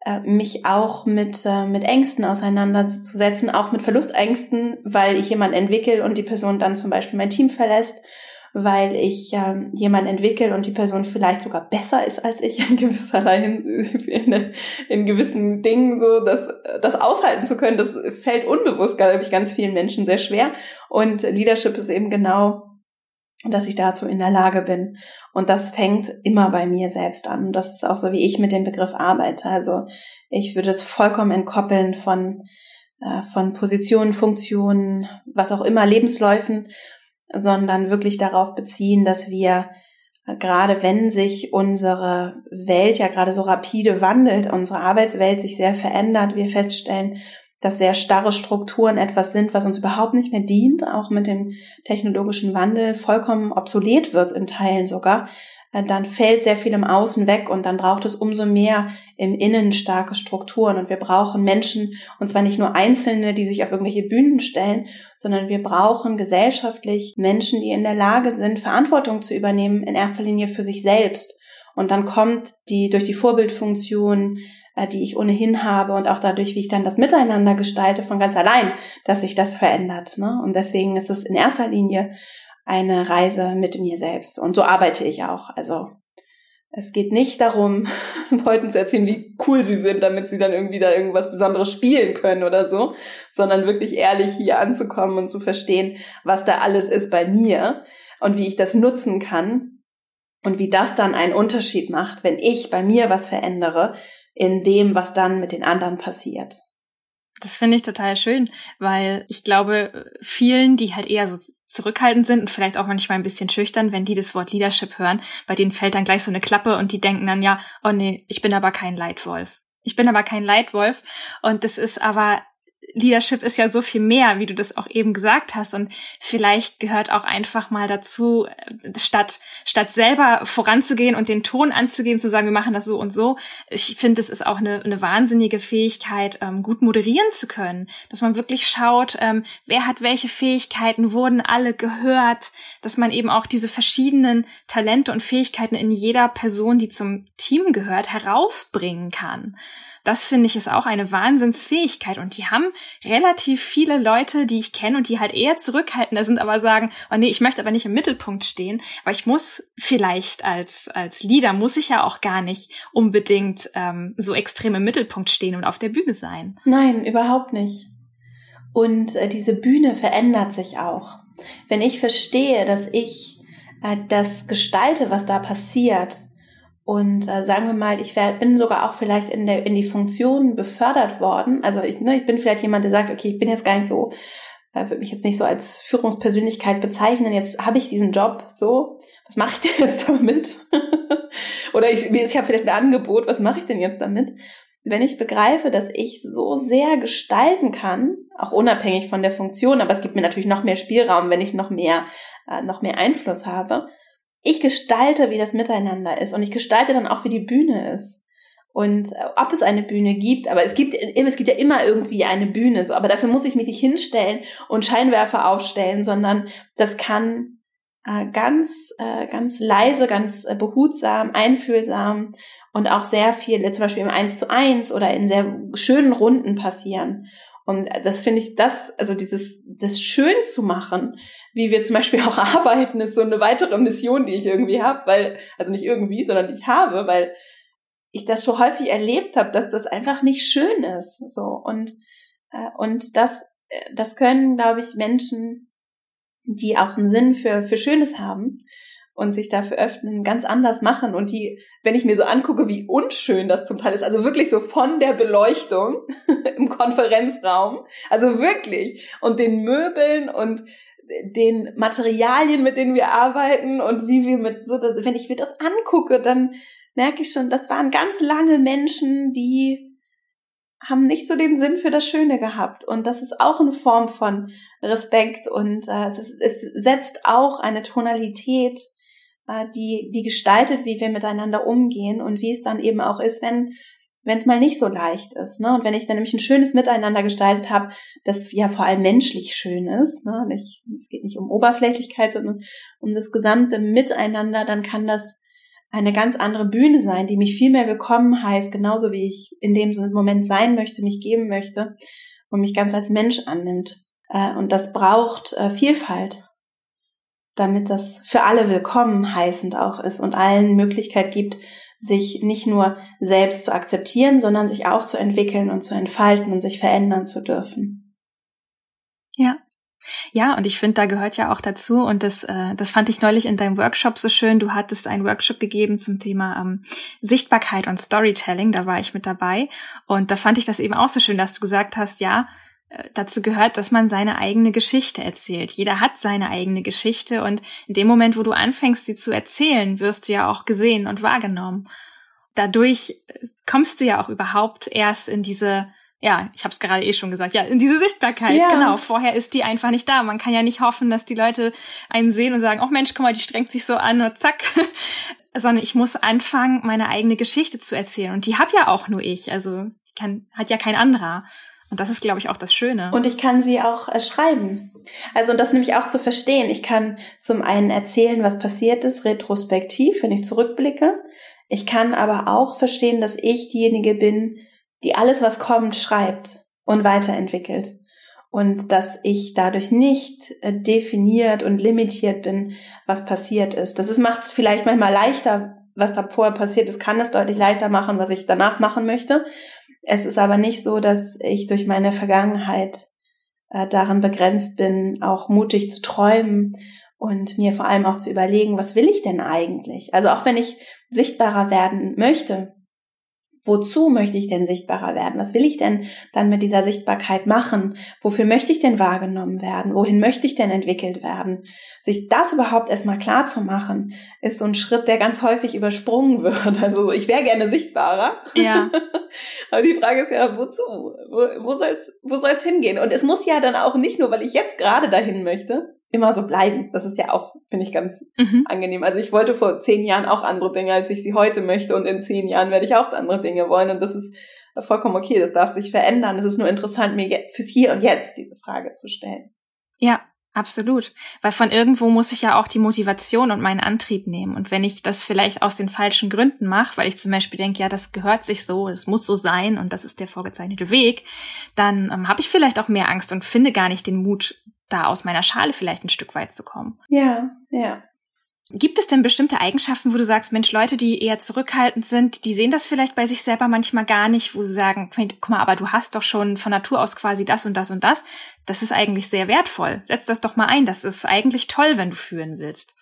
C: äh, mich auch mit, äh, mit Ängsten auseinanderzusetzen, auch mit Verlustängsten, weil ich jemanden entwickle und die Person dann zum Beispiel mein Team verlässt, weil ich äh, jemanden entwickle und die Person vielleicht sogar besser ist als ich in gewisser in, in gewissen Dingen so, das, das aushalten zu können, das fällt unbewusst, glaube ich, ganz vielen Menschen sehr schwer. Und Leadership ist eben genau dass ich dazu in der Lage bin. Und das fängt immer bei mir selbst an. Und das ist auch so, wie ich mit dem Begriff arbeite. Also ich würde es vollkommen entkoppeln von, äh, von Positionen, Funktionen, was auch immer, Lebensläufen, sondern wirklich darauf beziehen, dass wir äh, gerade wenn sich unsere Welt ja gerade so rapide wandelt, unsere Arbeitswelt sich sehr verändert, wir feststellen, dass sehr starre Strukturen etwas sind, was uns überhaupt nicht mehr dient, auch mit dem technologischen Wandel vollkommen obsolet wird in Teilen sogar, dann fällt sehr viel im Außen weg und dann braucht es umso mehr im Innen starke Strukturen und wir brauchen Menschen und zwar nicht nur Einzelne, die sich auf irgendwelche Bühnen stellen, sondern wir brauchen gesellschaftlich Menschen, die in der Lage sind, Verantwortung zu übernehmen, in erster Linie für sich selbst. Und dann kommt die durch die Vorbildfunktion äh, die ich ohnehin habe und auch dadurch, wie ich dann das Miteinander gestalte, von ganz allein, dass sich das verändert. Ne? Und deswegen ist es in erster Linie eine Reise mit mir selbst. Und so arbeite ich auch. Also es geht nicht darum, Leuten zu erzählen, wie cool sie sind, damit sie dann irgendwie da irgendwas Besonderes spielen können oder so, sondern wirklich ehrlich hier anzukommen und zu verstehen, was da alles ist bei mir und wie ich das nutzen kann und wie das dann einen Unterschied macht, wenn ich bei mir was verändere, in dem, was dann mit den anderen passiert.
A: Das finde ich total schön, weil ich glaube, vielen, die halt eher so zurückhaltend sind und vielleicht auch manchmal ein bisschen schüchtern, wenn die das Wort Leadership hören, bei denen fällt dann gleich so eine Klappe und die denken dann, ja, oh nee, ich bin aber kein Leitwolf. Ich bin aber kein Leitwolf und das ist aber Leadership ist ja so viel mehr, wie du das auch eben gesagt hast. Und vielleicht gehört auch einfach mal dazu, äh, statt, statt selber voranzugehen und den Ton anzugeben, zu sagen, wir machen das so und so. Ich finde, es ist auch eine, eine wahnsinnige Fähigkeit, ähm, gut moderieren zu können. Dass man wirklich schaut, ähm, wer hat welche Fähigkeiten, wurden alle gehört, dass man eben auch diese verschiedenen Talente und Fähigkeiten in jeder Person, die zum Team gehört, herausbringen kann. Das finde ich ist auch eine Wahnsinnsfähigkeit. Und die haben relativ viele Leute, die ich kenne und die halt eher zurückhaltender sind, aber sagen, oh nee, ich möchte aber nicht im Mittelpunkt stehen. Aber ich muss vielleicht als, als Leader, muss ich ja auch gar nicht unbedingt ähm, so extrem im Mittelpunkt stehen und auf der Bühne sein.
C: Nein, überhaupt nicht. Und äh, diese Bühne verändert sich auch. Wenn ich verstehe, dass ich äh, das gestalte, was da passiert. Und äh, sagen wir mal, ich wär, bin sogar auch vielleicht in, der, in die Funktion befördert worden. Also ich, ne, ich bin vielleicht jemand, der sagt, okay, ich bin jetzt gar nicht so, äh, würde mich jetzt nicht so als Führungspersönlichkeit bezeichnen. Jetzt habe ich diesen Job, so, was mache ich denn jetzt damit? Oder ich, ich habe vielleicht ein Angebot, was mache ich denn jetzt damit? Wenn ich begreife, dass ich so sehr gestalten kann, auch unabhängig von der Funktion, aber es gibt mir natürlich noch mehr Spielraum, wenn ich noch mehr, äh, noch mehr Einfluss habe. Ich gestalte, wie das Miteinander ist und ich gestalte dann auch, wie die Bühne ist. Und äh, ob es eine Bühne gibt, aber es gibt, es gibt ja immer irgendwie eine Bühne, so, aber dafür muss ich mich nicht hinstellen und Scheinwerfer aufstellen, sondern das kann äh, ganz, äh, ganz leise, ganz äh, behutsam, einfühlsam und auch sehr viel, zum Beispiel im Eins zu eins oder in sehr schönen Runden passieren. Und das finde ich, das, also dieses, das schön zu machen, wie wir zum Beispiel auch arbeiten, ist so eine weitere Mission, die ich irgendwie habe, weil, also nicht irgendwie, sondern ich habe, weil ich das schon häufig erlebt habe, dass das einfach nicht schön ist. So und äh, und das das können, glaube ich, Menschen die auch einen Sinn für, für Schönes haben und sich dafür öffnen, ganz anders machen. Und die, wenn ich mir so angucke, wie unschön das zum Teil ist, also wirklich so von der Beleuchtung im Konferenzraum, also wirklich, und den Möbeln und den Materialien, mit denen wir arbeiten und wie wir mit so, wenn ich mir das angucke, dann merke ich schon, das waren ganz lange Menschen, die haben nicht so den Sinn für das Schöne gehabt. Und das ist auch eine Form von Respekt und äh, es, ist, es setzt auch eine Tonalität, die, die gestaltet, wie wir miteinander umgehen und wie es dann eben auch ist, wenn wenn es mal nicht so leicht ist. Ne? Und wenn ich dann nämlich ein schönes Miteinander gestaltet habe, das ja vor allem menschlich schön ist, ne? nicht, es geht nicht um Oberflächlichkeit, sondern um das gesamte Miteinander, dann kann das eine ganz andere Bühne sein, die mich viel mehr willkommen heißt, genauso wie ich in dem Moment sein möchte, mich geben möchte und mich ganz als Mensch annimmt. Äh, und das braucht äh, Vielfalt, damit das für alle willkommen heißend auch ist und allen Möglichkeit gibt, sich nicht nur selbst zu akzeptieren, sondern sich auch zu entwickeln und zu entfalten und sich verändern zu dürfen.
A: Ja, ja, und ich finde, da gehört ja auch dazu, und das, äh, das fand ich neulich in deinem Workshop so schön. Du hattest einen Workshop gegeben zum Thema ähm, Sichtbarkeit und Storytelling, da war ich mit dabei. Und da fand ich das eben auch so schön, dass du gesagt hast, ja, dazu gehört, dass man seine eigene Geschichte erzählt. Jeder hat seine eigene Geschichte und in dem Moment, wo du anfängst, sie zu erzählen, wirst du ja auch gesehen und wahrgenommen. Dadurch äh, kommst du ja auch überhaupt erst in diese ja, ich habe es gerade eh schon gesagt, ja, in diese Sichtbarkeit, ja. genau. Vorher ist die einfach nicht da. Man kann ja nicht hoffen, dass die Leute einen sehen und sagen, oh Mensch, guck mal, die strengt sich so an und zack. Sondern ich muss anfangen, meine eigene Geschichte zu erzählen. Und die hab ja auch nur ich. Also ich kann, hat ja kein anderer. Und das ist, glaube ich, auch das Schöne.
C: Und ich kann sie auch äh, schreiben. Also und das nämlich auch zu verstehen. Ich kann zum einen erzählen, was passiert ist, retrospektiv, wenn ich zurückblicke. Ich kann aber auch verstehen, dass ich diejenige bin, die alles, was kommt, schreibt und weiterentwickelt. Und dass ich dadurch nicht äh, definiert und limitiert bin, was passiert ist. Das macht es vielleicht manchmal leichter, was da vorher passiert ist, kann es deutlich leichter machen, was ich danach machen möchte. Es ist aber nicht so, dass ich durch meine Vergangenheit äh, darin begrenzt bin, auch mutig zu träumen und mir vor allem auch zu überlegen, was will ich denn eigentlich? Also auch wenn ich sichtbarer werden möchte, wozu möchte ich denn sichtbarer werden? Was will ich denn dann mit dieser Sichtbarkeit machen? Wofür möchte ich denn wahrgenommen werden? Wohin möchte ich denn entwickelt werden? Sich das überhaupt erstmal klar zu machen, ist so ein Schritt, der ganz häufig übersprungen wird. Also ich wäre gerne sichtbarer. Ja. Aber die Frage ist ja, wozu? Wo, wo soll's, wo soll's hingehen? Und es muss ja dann auch nicht nur, weil ich jetzt gerade dahin möchte, immer so bleiben. Das ist ja auch, finde ich, ganz mhm. angenehm. Also ich wollte vor zehn Jahren auch andere Dinge, als ich sie heute möchte. Und in zehn Jahren werde ich auch andere Dinge wollen. Und das ist vollkommen okay. Das darf sich verändern. Es ist nur interessant, mir fürs Hier und Jetzt diese Frage zu stellen.
A: Ja, absolut. Weil von irgendwo muss ich ja auch die Motivation und meinen Antrieb nehmen. Und wenn ich das vielleicht aus den falschen Gründen mache, weil ich zum Beispiel denke, ja, das gehört sich so, es muss so sein und das ist der vorgezeichnete Weg, dann ähm, habe ich vielleicht auch mehr Angst und finde gar nicht den Mut, da aus meiner Schale vielleicht ein Stück weit zu kommen.
C: Ja, ja.
A: Gibt es denn bestimmte Eigenschaften, wo du sagst, Mensch, Leute, die eher zurückhaltend sind, die sehen das vielleicht bei sich selber manchmal gar nicht, wo sie sagen, guck mal, aber du hast doch schon von Natur aus quasi das und das und das. Das ist eigentlich sehr wertvoll. Setz das doch mal ein. Das ist eigentlich toll, wenn du führen willst.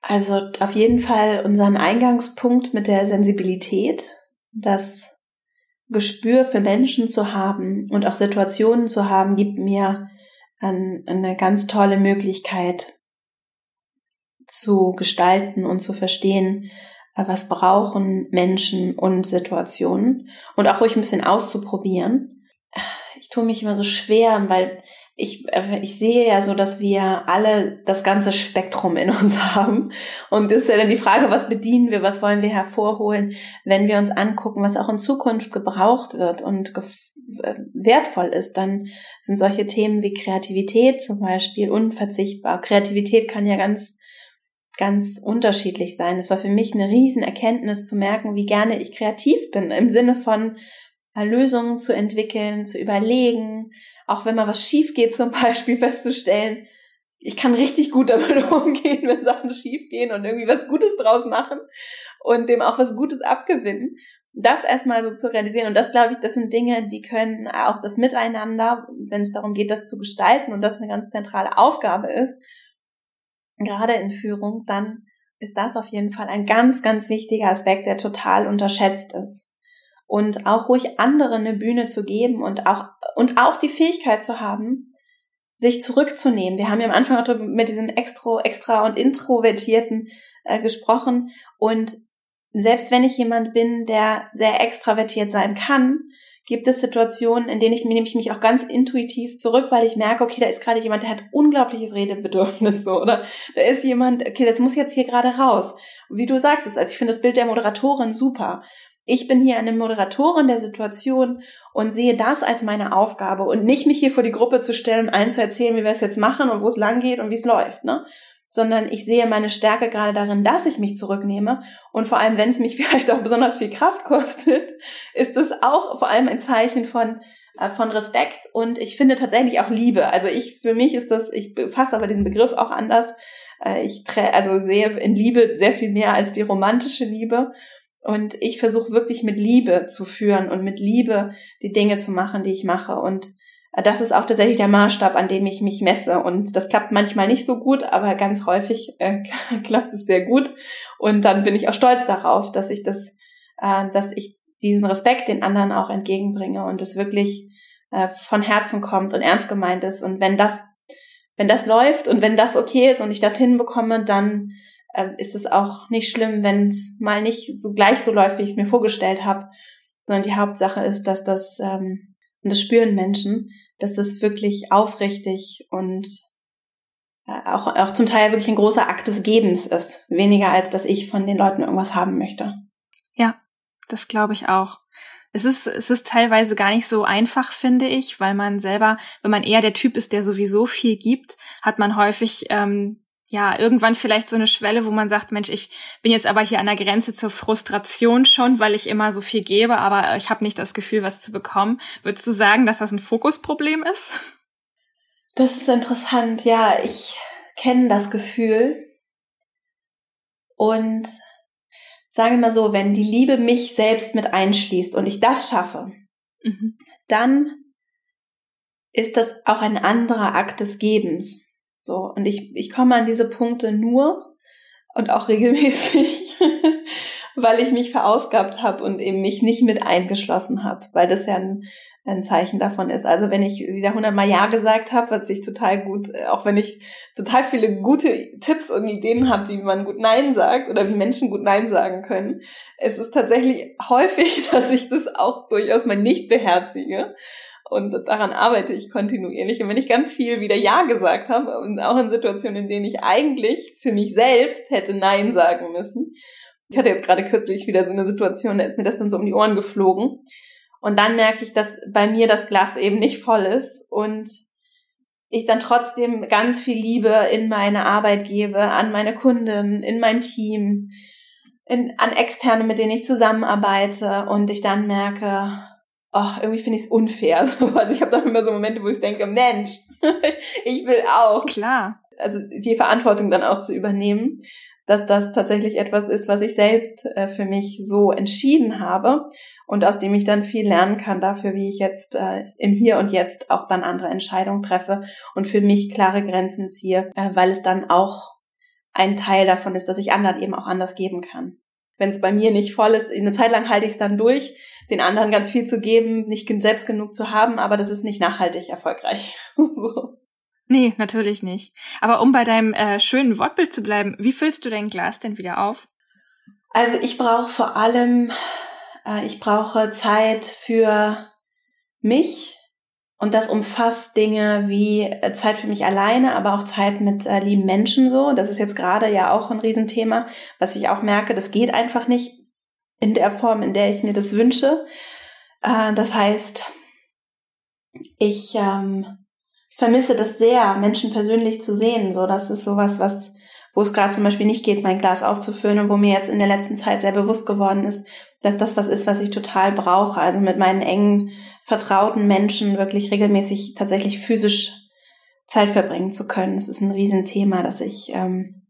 C: Also auf jeden Fall unseren Eingangspunkt mit der Sensibilität, das Gespür für Menschen zu haben und auch Situationen zu haben, gibt mir eine ganz tolle Möglichkeit zu gestalten und zu verstehen, äh, was brauchen Menschen und Situationen und auch ruhig ein bisschen auszuprobieren. Ich tue mich immer so schwer, weil ich, äh, ich sehe ja so, dass wir alle das ganze Spektrum in uns haben. Und das ist ja dann die Frage, was bedienen wir, was wollen wir hervorholen, wenn wir uns angucken, was auch in Zukunft gebraucht wird und äh, wertvoll ist, dann sind solche Themen wie Kreativität zum Beispiel unverzichtbar. Kreativität kann ja ganz ganz unterschiedlich sein. Es war für mich eine Riesenerkenntnis zu merken, wie gerne ich kreativ bin, im Sinne von äh, Lösungen zu entwickeln, zu überlegen, auch wenn mal was schief geht zum Beispiel festzustellen, ich kann richtig gut damit umgehen, wenn Sachen schief gehen und irgendwie was Gutes draus machen und dem auch was Gutes abgewinnen. Das erstmal so zu realisieren und das glaube ich, das sind Dinge, die können auch das Miteinander, wenn es darum geht, das zu gestalten und das eine ganz zentrale Aufgabe ist, gerade in Führung, dann ist das auf jeden Fall ein ganz, ganz wichtiger Aspekt, der total unterschätzt ist. Und auch ruhig anderen eine Bühne zu geben und auch, und auch die Fähigkeit zu haben, sich zurückzunehmen. Wir haben ja am Anfang auch mit diesem Extro, Extra und Introvertierten äh, gesprochen. Und selbst wenn ich jemand bin, der sehr extravertiert sein kann, gibt es Situationen, in denen ich nehme ich mich auch ganz intuitiv zurück, weil ich merke, okay, da ist gerade jemand, der hat unglaubliches Redebedürfnis so oder da ist jemand, okay, das muss jetzt hier gerade raus. Wie du sagtest, also ich finde das Bild der Moderatorin super. Ich bin hier eine Moderatorin der Situation und sehe das als meine Aufgabe und nicht mich hier vor die Gruppe zu stellen und allen zu erzählen, wie wir es jetzt machen und wo es lang geht und wie es läuft, ne? sondern ich sehe meine Stärke gerade darin, dass ich mich zurücknehme. Und vor allem, wenn es mich vielleicht auch besonders viel Kraft kostet, ist es auch vor allem ein Zeichen von, äh, von Respekt und ich finde tatsächlich auch Liebe. Also ich, für mich ist das, ich fasse aber diesen Begriff auch anders. Äh, ich also sehe in Liebe sehr viel mehr als die romantische Liebe. Und ich versuche wirklich mit Liebe zu führen und mit Liebe die Dinge zu machen, die ich mache. Und das ist auch tatsächlich der Maßstab, an dem ich mich messe. Und das klappt manchmal nicht so gut, aber ganz häufig äh, klappt es sehr gut. Und dann bin ich auch stolz darauf, dass ich das, äh, dass ich diesen Respekt den anderen auch entgegenbringe und es wirklich äh, von Herzen kommt und ernst gemeint ist. Und wenn das, wenn das läuft und wenn das okay ist und ich das hinbekomme, dann äh, ist es auch nicht schlimm, wenn es mal nicht so gleich so läuft, wie ich es mir vorgestellt habe. Sondern die Hauptsache ist, dass das, ähm, und das spüren Menschen, dass das wirklich aufrichtig und äh, auch, auch zum Teil wirklich ein großer Akt des Gebens ist. Weniger als, dass ich von den Leuten irgendwas haben möchte.
A: Ja, das glaube ich auch. Es ist, es ist teilweise gar nicht so einfach, finde ich, weil man selber, wenn man eher der Typ ist, der sowieso viel gibt, hat man häufig ähm, ja, irgendwann vielleicht so eine Schwelle, wo man sagt, Mensch, ich bin jetzt aber hier an der Grenze zur Frustration schon, weil ich immer so viel gebe, aber ich habe nicht das Gefühl, was zu bekommen. Würdest du sagen, dass das ein Fokusproblem ist?
C: Das ist interessant. Ja, ich kenne das Gefühl. Und sagen wir mal so, wenn die Liebe mich selbst mit einschließt und ich das schaffe, mhm. dann ist das auch ein anderer Akt des Gebens. So, und ich, ich komme an diese Punkte nur und auch regelmäßig, weil ich mich verausgabt habe und eben mich nicht mit eingeschlossen habe, weil das ja ein, ein Zeichen davon ist. Also wenn ich wieder hundertmal Ja gesagt habe, was ich total gut, äh, auch wenn ich total viele gute Tipps und Ideen habe, wie man gut Nein sagt oder wie Menschen gut Nein sagen können, es ist tatsächlich häufig, dass ich das auch durchaus mal nicht beherzige und daran arbeite ich kontinuierlich. Und wenn ich ganz viel wieder Ja gesagt habe und auch in Situationen, in denen ich eigentlich für mich selbst hätte Nein sagen müssen. Ich hatte jetzt gerade kürzlich wieder so eine Situation, da ist mir das dann so um die Ohren geflogen. Und dann merke ich, dass bei mir das Glas eben nicht voll ist und ich dann trotzdem ganz viel Liebe in meine Arbeit gebe, an meine Kunden, in mein Team, in, an Externe, mit denen ich zusammenarbeite und ich dann merke, ach, irgendwie finde ich es unfair. Also ich habe dann immer so Momente, wo ich denke, Mensch, ich will auch.
A: Klar.
C: Also die Verantwortung dann auch zu übernehmen, dass das tatsächlich etwas ist, was ich selbst äh, für mich so entschieden habe und aus dem ich dann viel lernen kann dafür, wie ich jetzt äh, im Hier und Jetzt auch dann andere Entscheidungen treffe und für mich klare Grenzen ziehe, äh, weil es dann auch ein Teil davon ist, dass ich anderen eben auch anders geben kann. Wenn es bei mir nicht voll ist, eine Zeit lang halte ich es dann durch, den anderen ganz viel zu geben, nicht selbst genug zu haben, aber das ist nicht nachhaltig erfolgreich. so.
A: Nee, natürlich nicht. Aber um bei deinem äh, schönen Wortbild zu bleiben, wie füllst du dein Glas denn wieder auf?
C: Also ich brauche vor allem, äh, ich brauche Zeit für mich, und das umfasst Dinge wie äh, Zeit für mich alleine, aber auch Zeit mit äh, lieben Menschen so. Das ist jetzt gerade ja auch ein Riesenthema, was ich auch merke, das geht einfach nicht in der Form, in der ich mir das wünsche. Äh, das heißt, ich ähm, vermisse das sehr, Menschen persönlich zu sehen. So, das ist sowas, was wo es gerade zum Beispiel nicht geht, mein Glas aufzufüllen und wo mir jetzt in der letzten Zeit sehr bewusst geworden ist, dass das was ist, was ich total brauche. Also mit meinen engen, vertrauten Menschen wirklich regelmäßig tatsächlich physisch Zeit verbringen zu können. Das ist ein Riesenthema, das ich, ähm,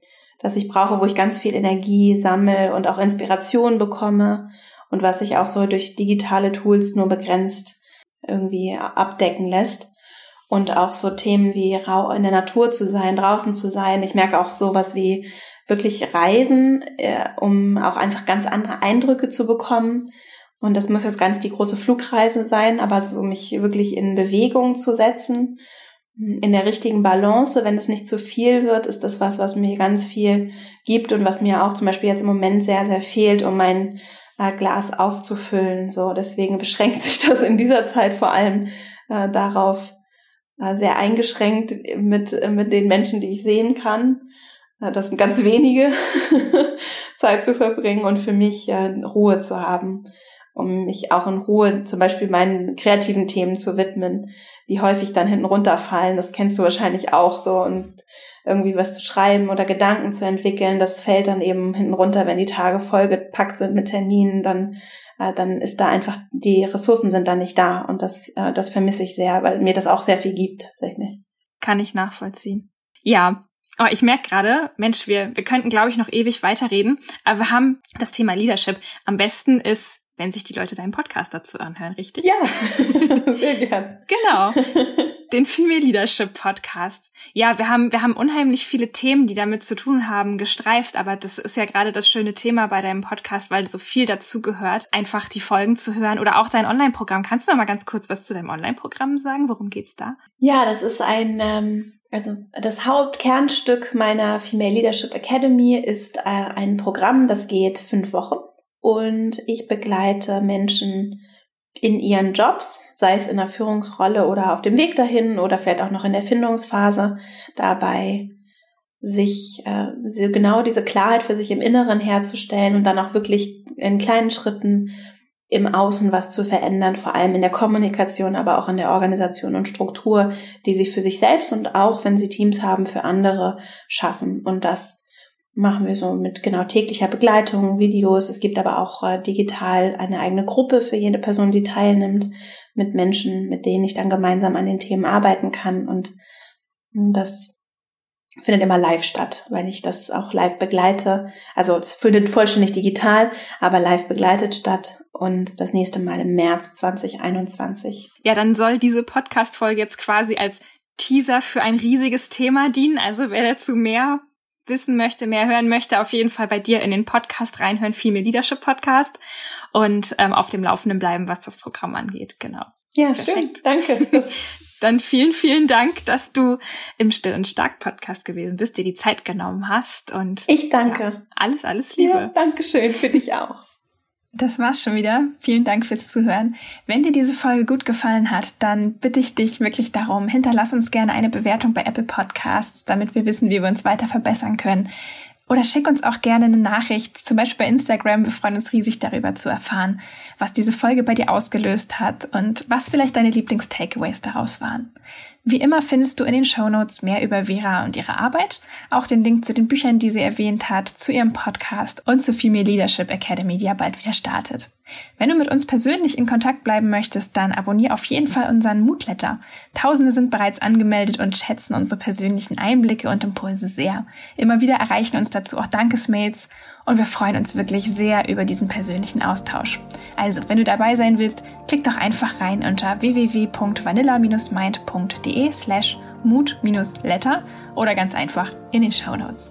C: das ich brauche, wo ich ganz viel Energie sammle und auch Inspiration bekomme und was sich auch so durch digitale Tools nur begrenzt irgendwie abdecken lässt und auch so Themen wie in der Natur zu sein, draußen zu sein. Ich merke auch sowas wie wirklich Reisen, äh, um auch einfach ganz andere Eindrücke zu bekommen. Und das muss jetzt gar nicht die große Flugreise sein, aber so mich wirklich in Bewegung zu setzen, in der richtigen Balance. Wenn es nicht zu viel wird, ist das was, was mir ganz viel gibt und was mir auch zum Beispiel jetzt im Moment sehr, sehr fehlt, um mein äh, Glas aufzufüllen. So, deswegen beschränkt sich das in dieser Zeit vor allem äh, darauf, äh, sehr eingeschränkt mit, mit den Menschen, die ich sehen kann. Äh, das sind ganz wenige Zeit zu verbringen und für mich äh, Ruhe zu haben, um mich auch in Ruhe zum Beispiel meinen kreativen Themen zu widmen, die häufig dann hinten runterfallen. Das kennst du wahrscheinlich auch so und irgendwie was zu schreiben oder Gedanken zu entwickeln, das fällt dann eben hinten runter, wenn die Tage vollgepackt sind mit Terminen, dann äh, dann ist da einfach, die Ressourcen sind dann nicht da und das, äh, das vermisse ich sehr, weil mir das auch sehr viel gibt tatsächlich.
A: Kann ich nachvollziehen. Ja, Oh, ich merke gerade, Mensch, wir, wir könnten, glaube ich, noch ewig weiterreden, aber wir haben das Thema Leadership. Am besten ist wenn sich die Leute deinen Podcast dazu anhören, richtig?
C: Ja, sehr gern.
A: Genau. Den Female Leadership Podcast. Ja, wir haben, wir haben unheimlich viele Themen, die damit zu tun haben, gestreift, aber das ist ja gerade das schöne Thema bei deinem Podcast, weil so viel dazu gehört, einfach die Folgen zu hören oder auch dein Online-Programm. Kannst du noch mal ganz kurz was zu deinem Online-Programm sagen? Worum geht's da?
C: Ja, das ist ein, ähm, also das Hauptkernstück meiner Female Leadership Academy ist äh, ein Programm, das geht fünf Wochen und ich begleite Menschen in ihren Jobs, sei es in der Führungsrolle oder auf dem Weg dahin oder vielleicht auch noch in der Findungsphase, dabei sich äh, genau diese Klarheit für sich im Inneren herzustellen und dann auch wirklich in kleinen Schritten im Außen was zu verändern, vor allem in der Kommunikation, aber auch in der Organisation und Struktur, die sie für sich selbst und auch, wenn sie Teams haben, für andere schaffen. Und das machen wir so mit genau täglicher Begleitung, Videos. Es gibt aber auch äh, digital eine eigene Gruppe für jede Person, die teilnimmt, mit Menschen, mit denen ich dann gemeinsam an den Themen arbeiten kann. Und das findet immer live statt, weil ich das auch live begleite. Also es findet vollständig digital, aber live begleitet statt und das nächste Mal im März 2021.
A: Ja, dann soll diese Podcast-Folge jetzt quasi als Teaser für ein riesiges Thema dienen. Also wer dazu mehr wissen möchte, mehr hören möchte, auf jeden Fall bei dir in den Podcast reinhören, Female Leadership Podcast und ähm, auf dem Laufenden bleiben, was das Programm angeht. Genau.
C: Ja, Perfekt. schön. Danke.
A: Dann vielen, vielen Dank, dass du im Still und Stark Podcast gewesen bist, dir die Zeit genommen hast und
C: ich danke.
A: Ja, alles, alles Liebe. Ja,
C: Dankeschön für dich auch.
A: Das war's schon wieder. Vielen Dank fürs Zuhören. Wenn dir diese Folge gut gefallen hat, dann bitte ich dich wirklich darum, hinterlass uns gerne eine Bewertung bei Apple Podcasts, damit wir wissen, wie wir uns weiter verbessern können. Oder schick uns auch gerne eine Nachricht, zum Beispiel bei Instagram. Wir freuen uns riesig darüber zu erfahren, was diese Folge bei dir ausgelöst hat und was vielleicht deine Lieblings-Takeaways daraus waren. Wie immer findest du in den Shownotes mehr über Vera und ihre Arbeit, auch den Link zu den Büchern, die sie erwähnt hat, zu ihrem Podcast und zur Female Leadership Academy, die ja bald wieder startet. Wenn du mit uns persönlich in Kontakt bleiben möchtest, dann abonniere auf jeden Fall unseren Moodletter. Tausende sind bereits angemeldet und schätzen unsere persönlichen Einblicke und Impulse sehr. Immer wieder erreichen uns dazu auch Dankesmails und wir freuen uns wirklich sehr über diesen persönlichen Austausch. Also, wenn du dabei sein willst, klick doch einfach rein unter www.vanilla-mind.de slash mood-letter oder ganz einfach in den Show Notes.